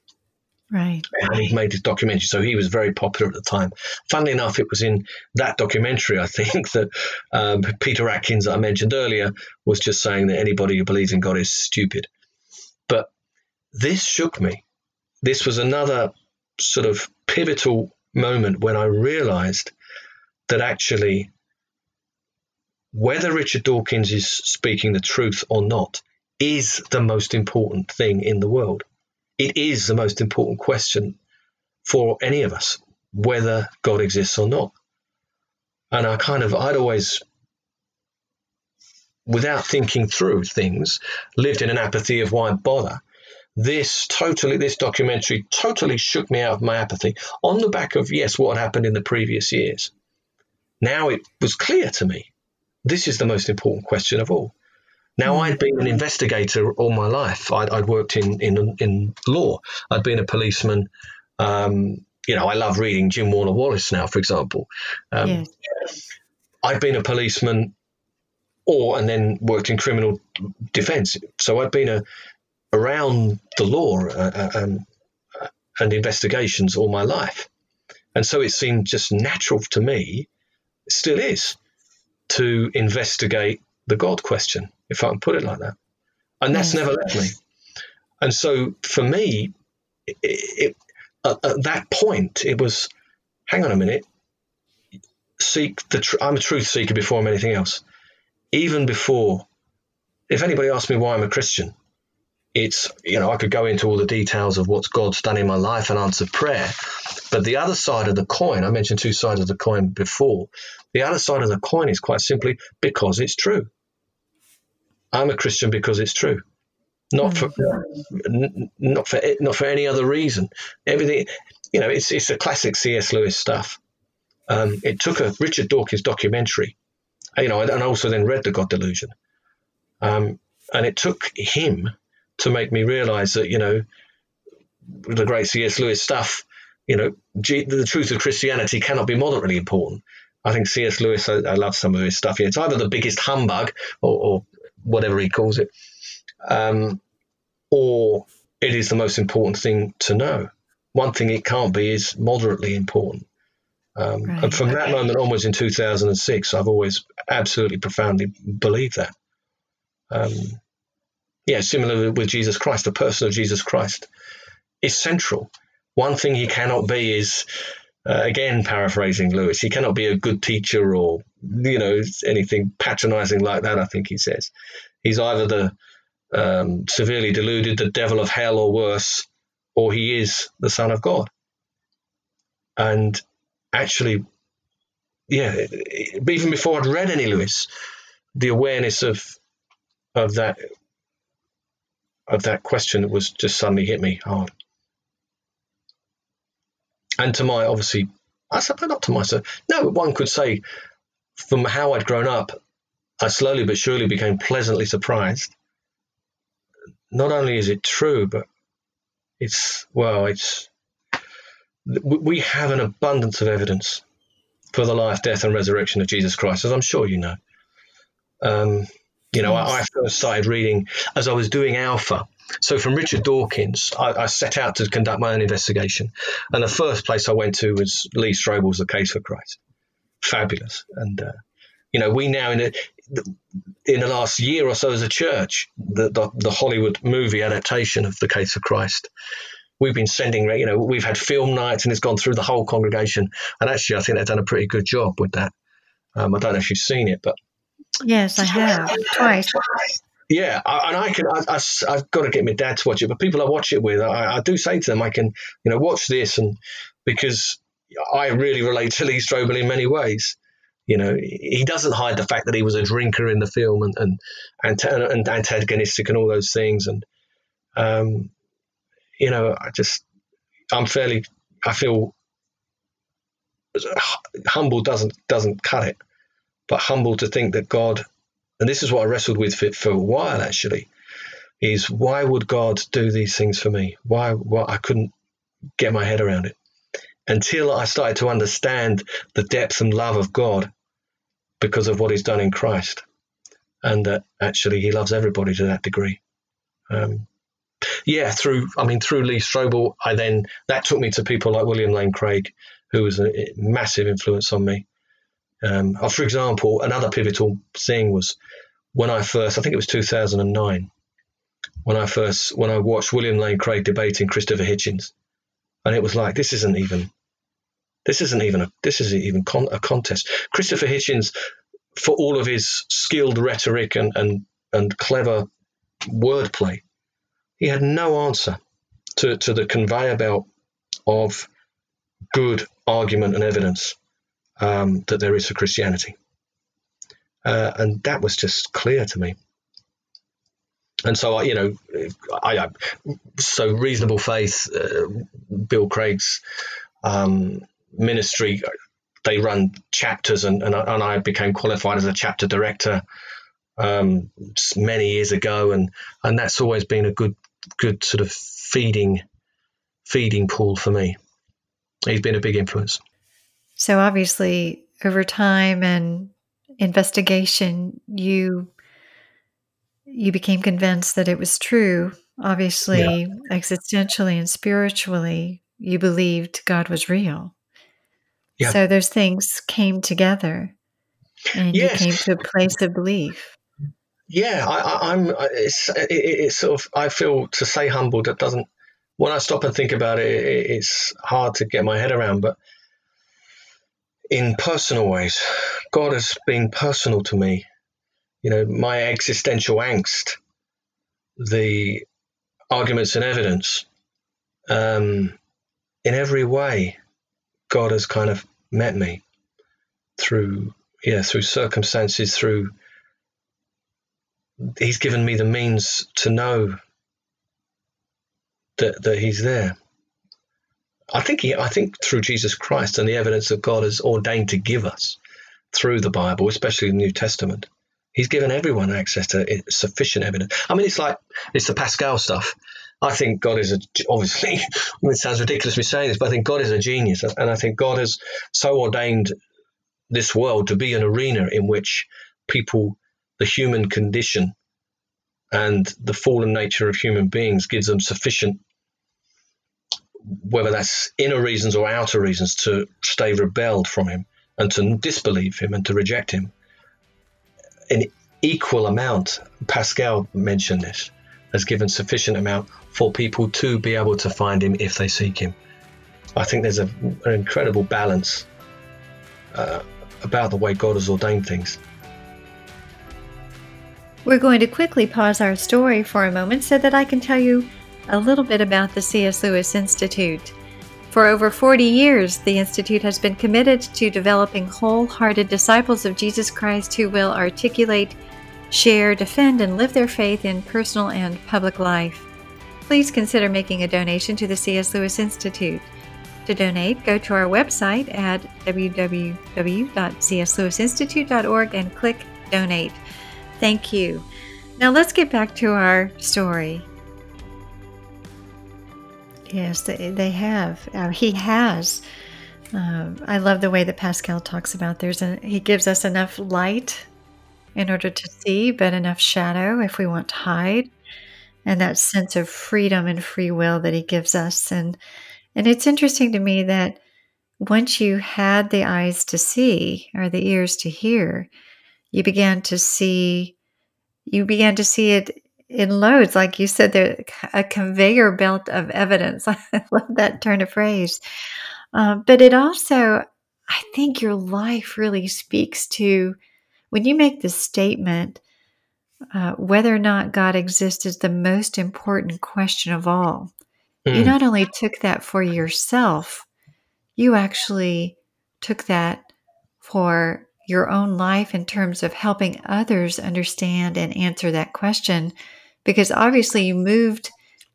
Right. And he made this documentary, so he was very popular at the time. Funnily enough, it was in that documentary, I think, that um, Peter Atkins, that I mentioned earlier, was just saying that anybody who believes in God is stupid. But this shook me. This was another sort of pivotal moment when I realized that actually, whether Richard Dawkins is speaking the truth or not is the most important thing in the world it is the most important question for any of us, whether God exists or not. And I kind of, I'd always, without thinking through things, lived in an apathy of why bother. This totally, this documentary totally shook me out of my apathy on the back of, yes, what happened in the previous years. Now it was clear to me this is the most important question of all. Now, hmm. I'd been an investigator all my life. I'd, I'd worked in, in, in law. I'd been a policeman. Um, you know, I love reading Jim Warner Wallace now, for example. Um, yes. I'd been a policeman or, and then worked in criminal defense. So I'd been a, around the law uh, uh um, uh, and investigations all my life. And so it seemed just natural to me, still is, to investigate the God question if I can put it like that. And that's never left me. And so for me, it, it, at, at, that point, it was hang on a minute, seek the. Tr- I'm a truth seeker before I'm anything else. Even before, if anybody asks me why I'm a Christian, it's you know I could go into all the details of what God's done in my life and answer prayer, but the other side of the coin, I mentioned two sides of the coin before. The other side of the coin is quite simply because it's true. I'm a Christian because it's true, not for mm. not for not for any other reason. Everything, you know, it's it's a classic C.S. Lewis stuff. Um, it took a Richard Dawkins documentary, you know, and also then read The God Delusion, um, and it took him to make me realize that you know the great C.S. Lewis stuff. You know, G- the truth of Christianity cannot be moderately important. I think C.S. Lewis, I, I, love some of his stuff. It's either the biggest humbug or, or whatever he calls it, um, or it is the most important thing to know. One thing it can't be is moderately important. Um, right. And from that moment onwards in 2006, I've always absolutely profoundly believed that. Um, yeah, similar with Jesus Christ, the person of Jesus Christ is central. one thing he cannot be is, uh, again, paraphrasing Lewis, he cannot be a good teacher or, you know, anything patronizing like that, I think he says. He's either the um, severely deluded, the devil of hell or worse, or he is the Son of God. And actually, yeah, even before I'd read any Lewis, the awareness of of that of that question was just suddenly hit me hard. And to my obviously, I suppose not to myself. No, one could say from how I'd grown up, I slowly but surely became pleasantly surprised. Not only is it true, but it's well, it's we have an abundance of evidence for the life, death, and resurrection of Jesus Christ, as I'm sure you know. Um, you know, I, I, first started reading as I was doing Alpha. So from Richard Dawkins, I, I, set out to conduct my own investigation, and the first place I went to was Lee Strobel's The Case for Christ. Fabulous, and uh, you know, we now in the in the last year or so as a church, the, the, the Hollywood movie adaptation of The Case for Christ we've been sending, you know, we've had film nights and it's gone through the whole congregation. And actually, I think they've done a pretty good job with that. Um, I don't know if you've seen it, but yes, I have twice. Yeah, I, and I can. I, I, have got to get my dad to watch it, but people I watch it with, I, I do say to them, I can, you know, watch this, and because I really relate to Lee Strobel in many ways. You know, he doesn't hide the fact that he was a drinker in the film and and and, and antagonistic and all those things, and um, you know, I just, I'm fairly, I feel humble doesn't doesn't cut it, but humble to think that God, and this is what I wrestled with for, for a while actually, is why would God do these things for me? Why? Why I couldn't get my head around it until I started to understand the depth and love of God because of what He's done in Christ, and that actually He loves everybody to that degree. Um, yeah, through I mean through Lee Strobel, I then that took me to people like William Lane Craig, who was a massive influence on me. Um, uh, for example, another pivotal thing was when I first, I think it was 2009, when I first when I watched William Lane Craig debating Christopher Hitchens, and it was like this isn't even this isn't even a this isn't even con- a contest. Christopher Hitchens, for all of his skilled rhetoric and and and clever wordplay, he had no answer to, to the conveyor belt of good argument and evidence um, that there is for Christianity. Uh, and that was just clear to me. And so, you know, I, I so reasonable faith, uh, Bill Craig's um, ministry, they run chapters, and, and, and I became qualified as a chapter director um, many years ago, and and that's always been a good good sort of feeding feeding pool for me. He's been a big influence. So obviously, over time and investigation, you you became convinced that it was true. Obviously, yeah. existentially and spiritually, you believed God was real. Yeah. So those things came together, and yes. you came to a place of belief yeah, I, am uh, It's, uh, it, it's sort of. I feel to say humble that doesn't. When I stop and think about it, it, it's hard to get my head around. But in personal ways, God has been personal to me. You know, my existential angst, the arguments and evidence, um, in every way, God has kind of met me through yeah through circumstances through he's given me the means to know that that he's there. I think he, I think through Jesus Christ and the evidence that God has ordained to give us through the Bible, especially the New Testament, He's given everyone access to sufficient evidence. I mean, it's like it's the Pascal stuff. I think God is a obviously. It sounds ridiculous me saying this, but I think God is a genius, and I think God has so ordained this world to be an arena in which people the human condition and the fallen nature of human beings gives them sufficient, whether that's inner reasons or outer reasons, to stay rebelled from him and to disbelieve him and to reject him. An equal amount, Pascal mentioned this, has given sufficient amount for people to be able to find him if they seek him. I think there's a, an incredible balance uh, about the way God has ordained things. We're going to quickly pause our story for a moment so that I can tell you a little bit about the C.S. Lewis Institute. For over 40 years, the Institute has been committed to developing wholehearted disciples of Jesus Christ who will articulate, share, defend, and live their faith in personal and public life. Please consider making a donation to the C.S. Lewis Institute. To donate, go to our website at www.cslewisinstitute.org and click Donate. Thank you. Now let's get back to our story. Yes, they, they have. Uh, he has. Uh, I love the way that Pascal talks about there's a, he gives us enough light in order to see, but enough shadow if we want to hide, and that sense of freedom and free will that he gives us. And and it's interesting to me that once you had the eyes to see or the ears to hear, you began to see you began to see it in loads like you said there a conveyor belt of evidence. I love that turn of phrase. Uh, but it also i think your life really speaks to when you make the statement uh, whether or not god exists is the most important question of all. Mm. you not only took that for yourself you actually took that for your own life in terms of helping others understand and answer that question because obviously you moved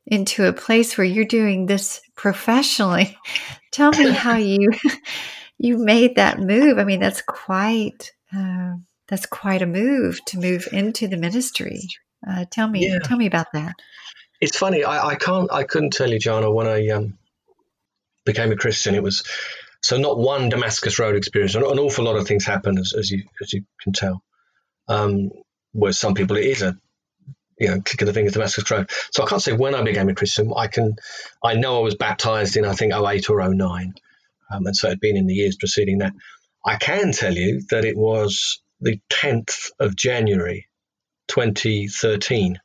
into a place where you're doing this professionally tell me how you you made that move i mean that's quite uh, that's quite a move to move into the ministry uh, tell me yeah. tell me about that it's funny I, I can't i couldn't tell you jana when i um, became a christian it was so not one Damascus Road experience. An, an awful lot of things happen, as, as you as you can tell. Um, where some people it is a you know click of the finger Damascus Road. So I can't say when I became a Christian. I can I know I was baptized in I think 08 or 09, um, and so it had been in the years preceding that. I can tell you that it was the 10th of January, 2013,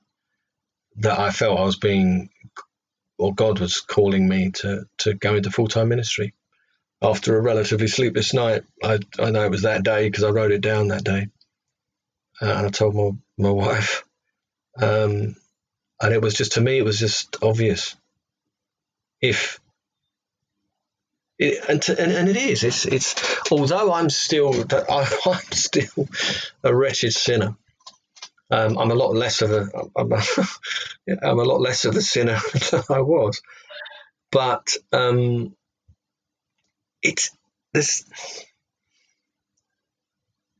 that I felt I was being, or God was calling me to to go into full time ministry after a relatively sleepless night. I, I know it was that day because I wrote it down that day. Uh, and I told my, my wife. Um, and it was just, to me, it was just obvious. If, it, and, to, and, and it is, it's, it's, although I'm still, I'm still a wretched sinner. Um, I'm a lot less of a, I'm a, I'm a lot less of a sinner than I was. But um, it's this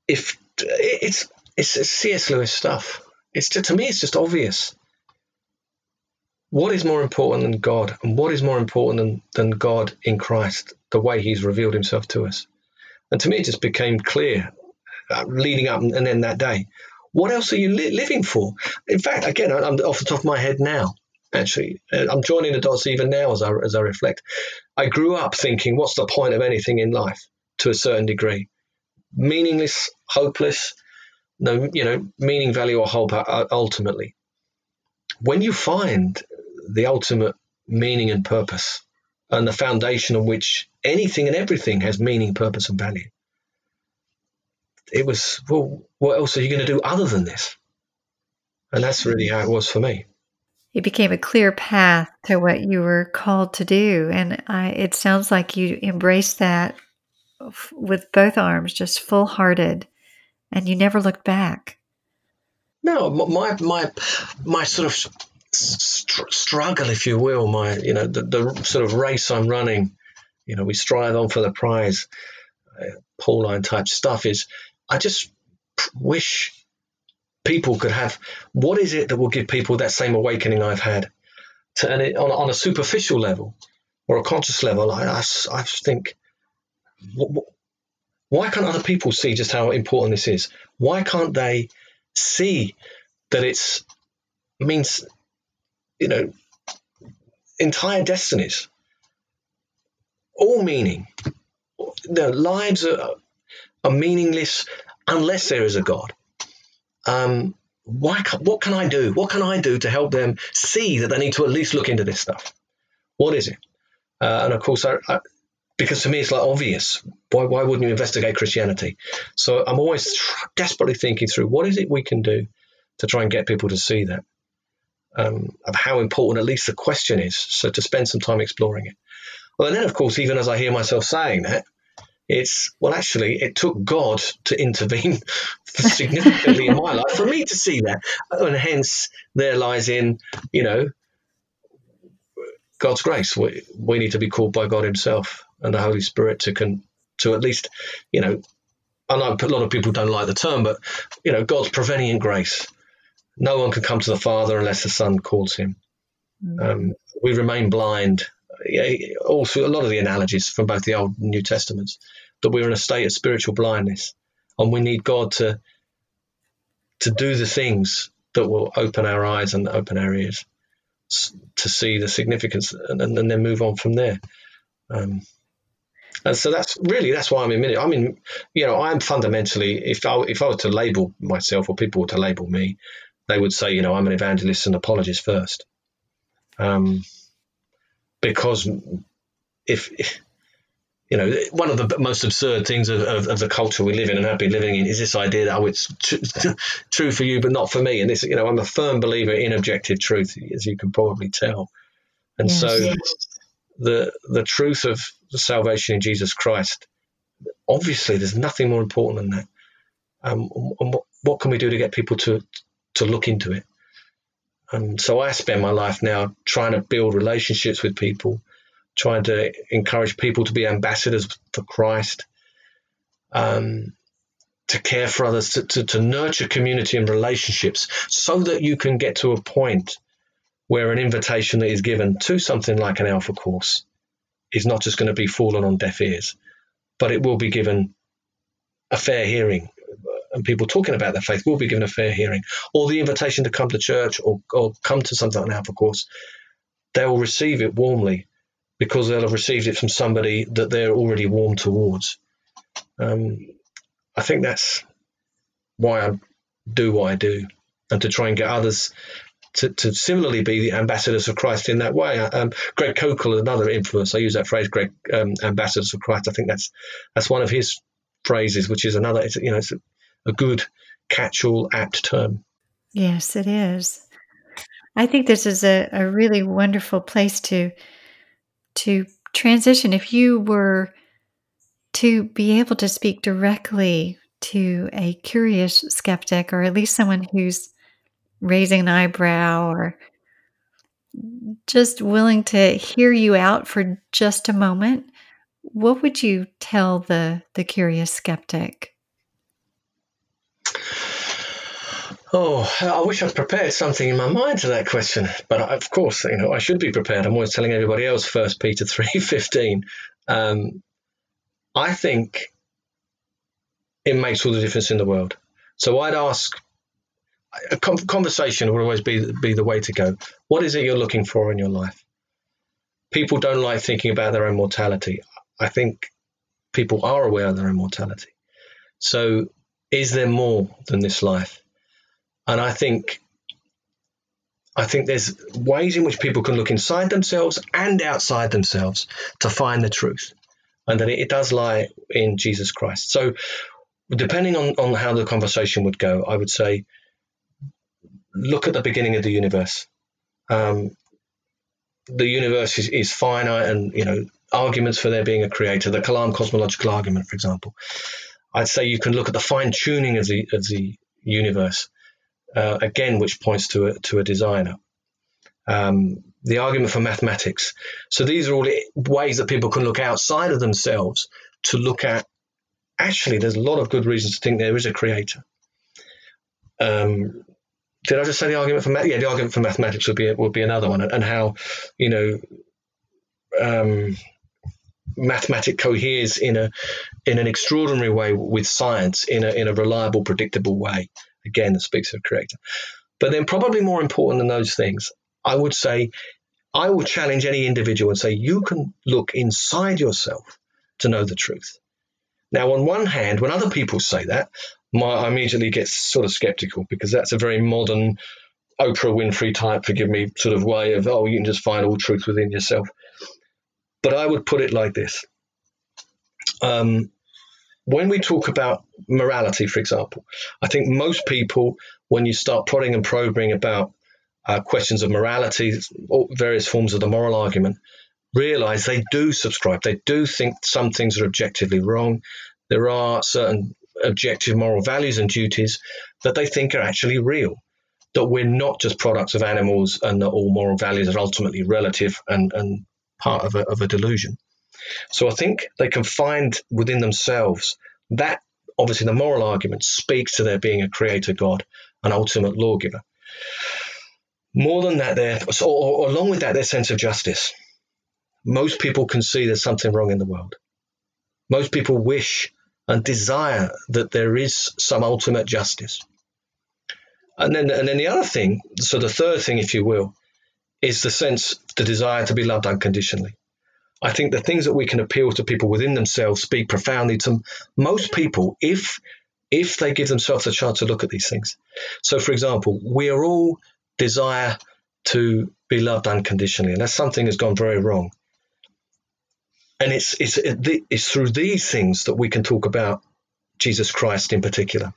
if it's it's C.S. Lewis stuff. It's to, to me, it's just obvious. What is more important than God, and what is more important than, than God in Christ, the way He's revealed Himself to us? And to me, it just became clear, uh, leading up and then that day. What else are you li- living for? In fact, again, I'm off the top of my head now actually. Uh, I'm joining the dots even now as I, as I reflect. I grew up thinking, what's the point of anything in life to a certain degree? Meaningless, hopeless, no, you know, meaning, value, or hope uh, ultimately. When you find the ultimate meaning and purpose and the foundation on which anything and everything has meaning, purpose, and value, it was, well, what else are you going to do other than this? And that's really how it was for me it became a clear path to what you were called to do. And I, it sounds like you embraced that with both arms, just full hearted, and you never looked back. No, my my my sort of str- struggle, if you will, my you know the, the sort of race I'm running, you know, we strive on for the prize, uh, Pauline type stuff is. I just wish people could have what is it that will give people that same awakening I've had? To, and it, on, on a superficial level or a conscious level, I, I, I think, why can't other people see just how important this is? Why can't they see that it's means, you know, entire destinies, all meaning. Their lives are, are meaningless unless there is a God um, why what can I do? What can I do to help them see that they need to at least look into this stuff? What is it? Uh, and of course, I, I, because to me it's like obvious. Why, why wouldn't you investigate Christianity? So I'm always desperately thinking through what is it we can do to try and get people to see that, um, of how important at least the question is. So to spend some time exploring it. Well, and then of course, even as I hear myself saying that, it's well, actually, it took God to intervene significantly in my life for me to see that, and hence there lies in you know God's grace. We, we need to be called by God Himself and the Holy Spirit to can to at least you know. I know a lot of people don't like the term, but you know God's prevenient grace. No one can come to the Father unless the Son calls him. Mm-hmm. Um, we remain blind also a lot of the analogies from both the Old and New Testaments that we're in a state of spiritual blindness, and we need God to to do the things that will open our eyes and open our ears to see the significance, and, and then move on from there. Um, and so that's really that's why I'm in. I mean, you know, I'm fundamentally, if I if I were to label myself or people were to label me, they would say, you know, I'm an evangelist and apologist first. Um, because if, you know, one of the most absurd things of, of, of, the culture we live in and have been living in is this idea that, oh, it's t- true for you, but not for me. And this, you know, I'm a firm believer in objective truth, as you can probably tell. And yes, so yes. The, the truth of the salvation in Jesus Christ, obviously, there's nothing more important than that. Um, and what, what can we do to get people to, to look into it? And so I spend my life now trying to build relationships with people, trying to encourage people to be ambassadors for Christ, um, to care for others, to, to, to nurture community and relationships so that you can get to a point where an invitation that is given to something like an alpha course is not just going to be fallen on deaf ears, but it will be given a fair hearing and people talking about their faith will be given a fair hearing, or the invitation to come to church or, or come to something like an Alpha course, they'll receive it warmly because they'll have received it from somebody that they're already warm towards. Um, I think that's why I do what I do, and to try and get others to, to similarly be the ambassadors of Christ in that way. Um, Greg Koukl, another influence, I use that phrase, Greg, um, ambassadors of Christ. I think that's that's one of his phrases, which is another. It's, you know, it's a good catch-all apt term. Yes, it is. I think this is a, a really wonderful place to to transition. If you were to be able to speak directly to a curious skeptic, or at least someone who's raising an eyebrow or just willing to hear you out for just a moment, what would you tell the the curious skeptic? Oh, I wish I'd prepared something in my mind to that question, but of course, you know, I should be prepared. I'm always telling everybody else. First Peter three fifteen. Um, I think it makes all the difference in the world. So I'd ask. A conversation would always be be the way to go. What is it you're looking for in your life? People don't like thinking about their own mortality. I think people are aware of their own mortality. So, is there more than this life? And I think I think there's ways in which people can look inside themselves and outside themselves to find the truth. And that it, does lie in Jesus Christ. So depending on, on how the conversation would go, I would say look at the beginning of the universe. Um, the universe is, is finite and you know arguments for there being a creator, the Kalam cosmological argument, for example. I'd say you can look at the fine tuning of the of the universe uh, again, which points to a, to a designer. Um, the argument for mathematics. So these are all ways that people can look outside of themselves to look at. Actually, there's a lot of good reasons to think there is a creator. Um, did I just say the argument for yeah? The argument for mathematics would be would be another one, and how you know um, mathematics coheres in a in an extraordinary way with science in a in a reliable, predictable way again that speaks of creator. But then, probably more important than those things, I would say, I will challenge any individual and say, you can look inside yourself to know the truth. Now, on one hand, when other people say that, my, I immediately get sort of skeptical because that's a very modern Oprah Winfrey type, forgive me, sort of way of, oh, you can just find all truth within yourself. But I would put it like this. Um, when we talk about morality, for example, I think most people, when you start prodding and probing about uh, questions of morality, or various forms of the moral argument, realize they do subscribe. They do think some things are objectively wrong. There are certain objective moral values and duties that they think are actually real. That we're not just products of animals and that all moral values are ultimately relative and, and part of a, of a delusion. So I think they can find within themselves that obviously the moral argument speaks to there being a creator God, an ultimate lawgiver. More than that, there, or, or along with that, their sense of justice. Most people can see there's something wrong in the world. Most people wish and desire that there is some ultimate justice. And then, and then the other thing, so the third thing, if you will, is the sense, the desire to be loved unconditionally. I think the things that we can appeal to people within themselves speak profoundly to most people if if they give themselves a chance to look at these things. So, for example, we are all desire to be loved unconditionally, and that's something that's gone very wrong. And it's it's it's through these things that we can talk about Jesus Christ in particular.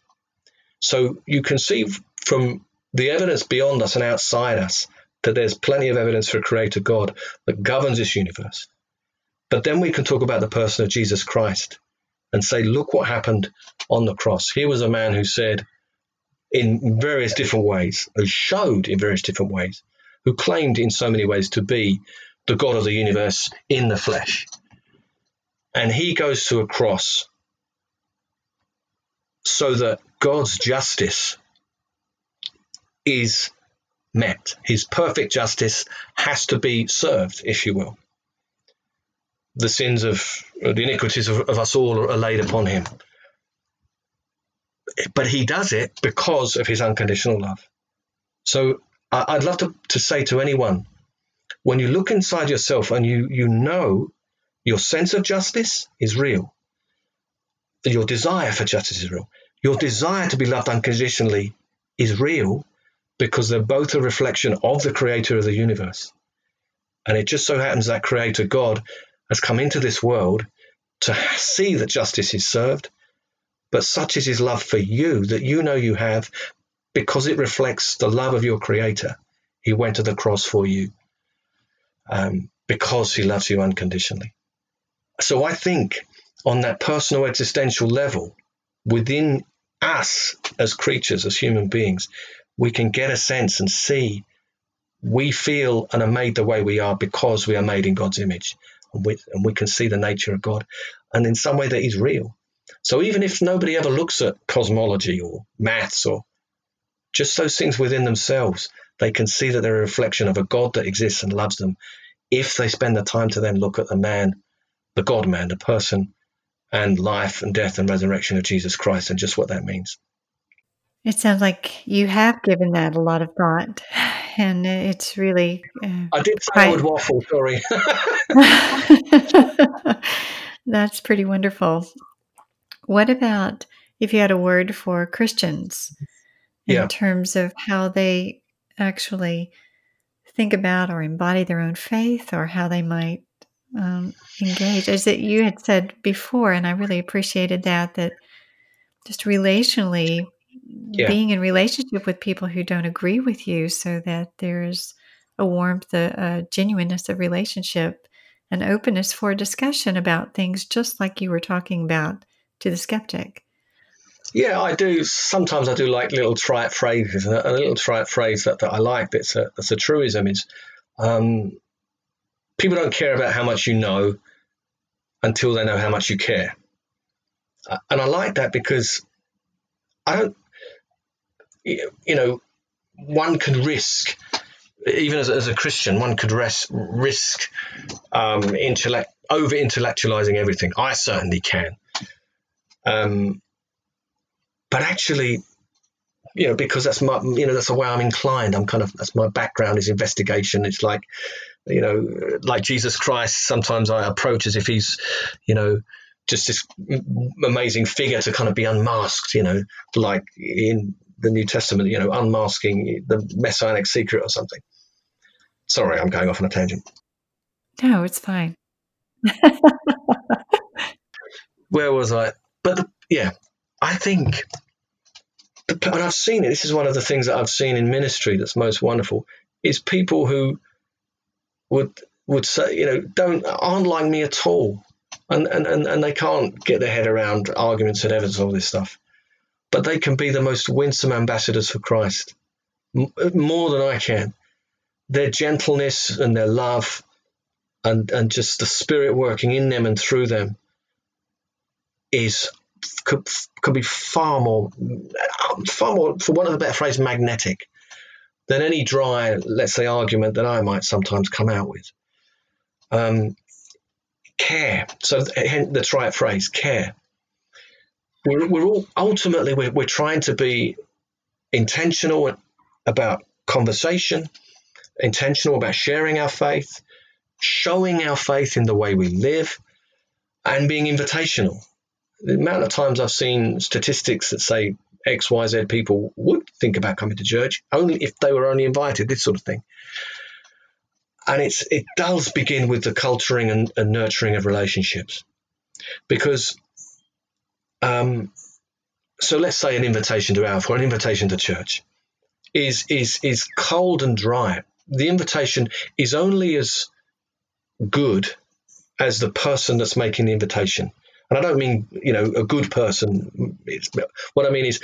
So you can see from the evidence beyond us and outside us that there's plenty of evidence for a creator God that governs this universe. But then we can talk about the person of Jesus Christ and say, look what happened on the cross. Here was a man who said, in various different ways, who showed in various different ways, who claimed in so many ways to be the God of the universe in the flesh. And he goes to a cross so that God's justice is met. His perfect justice has to be served, if you will the sins of the iniquities of, of us all are laid upon him. But he does it because of his unconditional love. So I'd love to, to say to anyone when you look inside yourself and you, you know your sense of justice is real, your desire for justice is real, your desire to be loved unconditionally is real because they're both a reflection of the creator of the universe. And it just so happens that creator God has come into this world to see that justice is served, but such is his love for you that you know you have because it reflects the love of your creator. He went to the cross for you um, because he loves you unconditionally. So I think on that personal existential level, within us as creatures, as human beings, we can get a sense and see we feel and are made the way we are because we are made in God's image and we, and we can see the nature of God, and in some way that is real. So even if nobody ever looks at cosmology or maths or just those things within themselves, they can see that they're a reflection of a God that exists and loves them. If they spend the time to then look at the man, the God man, the person, and life and death and resurrection of Jesus Christ and just what that means. It sounds like you have given that a lot of thought, and it's really. Uh, I did say. I would waffle. Sorry. That's pretty wonderful. What about if you had a word for Christians in yeah. terms of how they actually think about or embody their own faith, or how they might um, engage? As that you had said before, and I really appreciated that that just relationally yeah. being in relationship with people who don't agree with you so that there's a warmth, a, a genuineness of relationship, an openness for discussion about things just like you were talking about to the skeptic. Yeah, I do. Sometimes I do like little trite phrases. A little trite phrase that, that I like that's a, that's a truism is um, people don't care about how much you know until they know how much you care. Uh, and I like that because I don't you know, one can risk, even as, as a Christian, one could res- risk um, intellect, over intellectualizing everything. I certainly can. Um, but actually, you know, because that's my, you know, that's the way I'm inclined. I'm kind of, that's my background is investigation. It's like, you know, like Jesus Christ, sometimes I approach as if he's, you know, just this amazing figure to kind of be unmasked, you know, like in the New Testament, you know, unmasking the messianic secret or something. Sorry, I'm going off on a tangent. No, it's fine. Where was I? But the, yeah, I think, the, and I've seen it. This is one of the things that I've seen in ministry that's most wonderful is people who would would say, you know, don't aren't like me at all, and and and, and they can't get their head around arguments and evidence, all this stuff, but they can be the most winsome ambassadors for Christ, more than I can. Their gentleness and their love, and and just the Spirit working in them and through them, is could could be far more, far more, for one of the better phrase, magnetic than any dry, let's say, argument that I might sometimes come out with. Um, care. So the try it phrase, care. We're, we're all ultimately we're, we're trying to be intentional about conversation, intentional about sharing our faith, showing our faith in the way we live, and being invitational. The amount of times I've seen statistics that say X, Y, Z people would think about coming to church only if they were only invited, this sort of thing. And it's it does begin with the culturing and, and nurturing of relationships, because, um, so let's say an invitation to Alpha or an invitation to church is is is cold and dry. The invitation is only as good as the person that's making the invitation. And I don't mean, you know, a good person. It's, what I mean is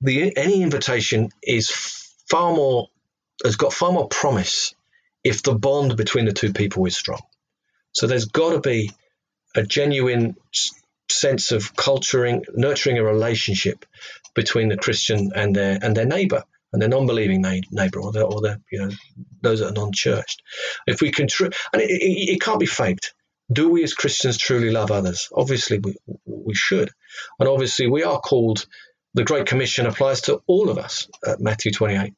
the any invitation is far more has got far more promise if the bond between the two people is strong. So there's got to be a genuine sense of culturing, nurturing a relationship between the Christian and their and their neighbor and their non-believing neighbor or the or the you know those that are non-churched. If we can, tr- and it, it, it can't be faked do we as Christians truly love others? Obviously, we, we should. And obviously, we are called, the Great Commission applies to all of us at Matthew 28.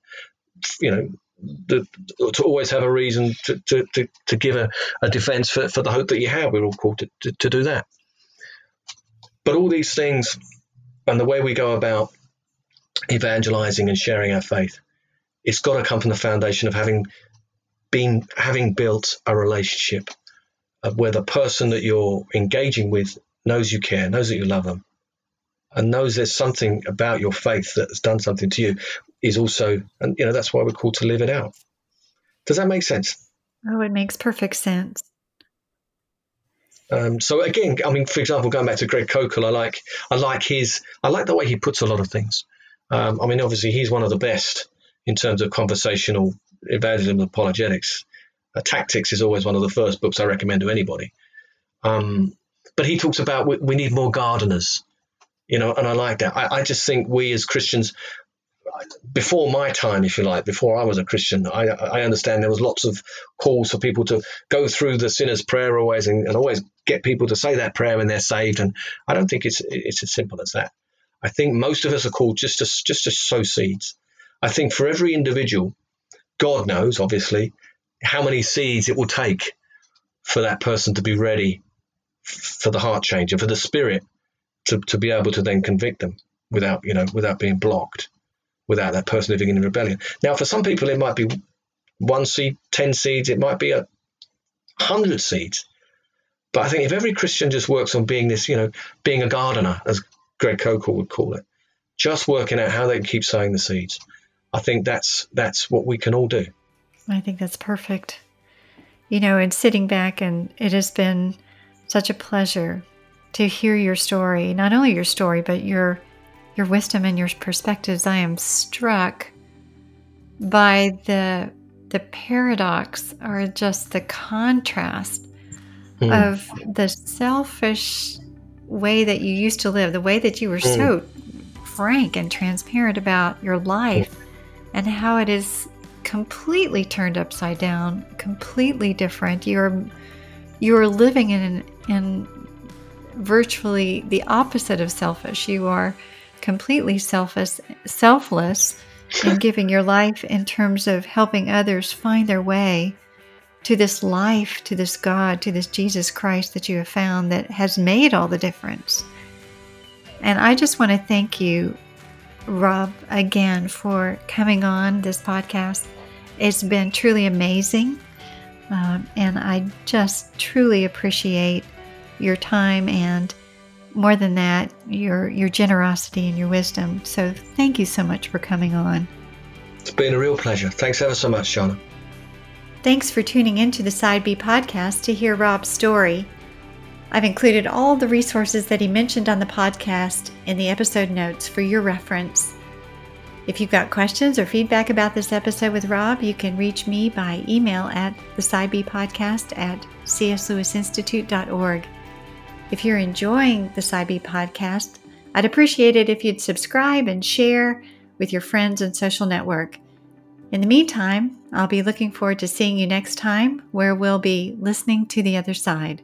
You know, the, to always have a reason to, to, to, to give a, a defense for, for the hope that you have. We're all called to, to, to do that. But all these things and the way we go about evangelizing and sharing our faith, it's got to come from the foundation of having been having built a relationship where the person that you're engaging with knows you care, knows that you love them, and knows there's something about your faith that's done something to you, is also, and you know, that's why we're called to live it out. Does that make sense? Oh, it makes perfect sense. Um, so again, I mean, for example, going back to Greg Koukl, I like, I like his, I like the way he puts a lot of things. Um, I mean, obviously, he's one of the best in terms of conversational evangelism apologetics. Uh, Tactics is always one of the first books I recommend to anybody. Um, but he talks about we, we, need more gardeners, you know, and I like that. I, I, just think we as Christians, before my time, if you like, before I was a Christian, I, I understand there was lots of calls for people to go through the sinner's prayer always and, and always get people to say that prayer when they're saved. And I don't think it's it's as simple as that. I think most of us are called just to just to sow seeds. I think for every individual, God knows, obviously, how many seeds it will take for that person to be ready for the heart change and for the spirit to, to be able to then convict them without you know without being blocked without that person living in rebellion. Now for some people it might be one seed ten seeds it might be a hundred seeds. But i think if every christian just works on being this you know being a gardener as greg koukl would call it just working out how they can keep sowing the seeds i think that's that's what we can all do I think that's perfect. You know, and sitting back, and it has been such a pleasure to hear your story, not only your story, but your your wisdom and your perspectives. I am struck by the the paradox or just the contrast mm. of the selfish way that you used to live, the way that you were mm. so frank and transparent about your life, mm. and how it is completely turned upside down, completely different. You're you're living in in virtually the opposite of selfish. You are completely selfish, selfless in giving your life in terms of helping others find their way to this life, to this God, to this Jesus Christ that you have found that has made all the difference. And I just want to thank you, Rob, again for coming on this podcast it's been truly amazing. Um, and I just truly appreciate your time and more than that, your your generosity and your wisdom. So thank you so much for coming on. It's been a real pleasure. Thanks ever so much, Jana. Thanks for tuning in to the Side B podcast to hear Rob's story. I've included all the resources that he mentioned on the podcast in the episode notes for your reference. If you've got questions or feedback about this episode with Rob, you can reach me by email at the Podcast at cslewisinstitute.org. If you're enjoying the Side B podcast, I'd appreciate it if you'd subscribe and share with your friends and social network. In the meantime, I'll be looking forward to seeing you next time where we'll be listening to the other side.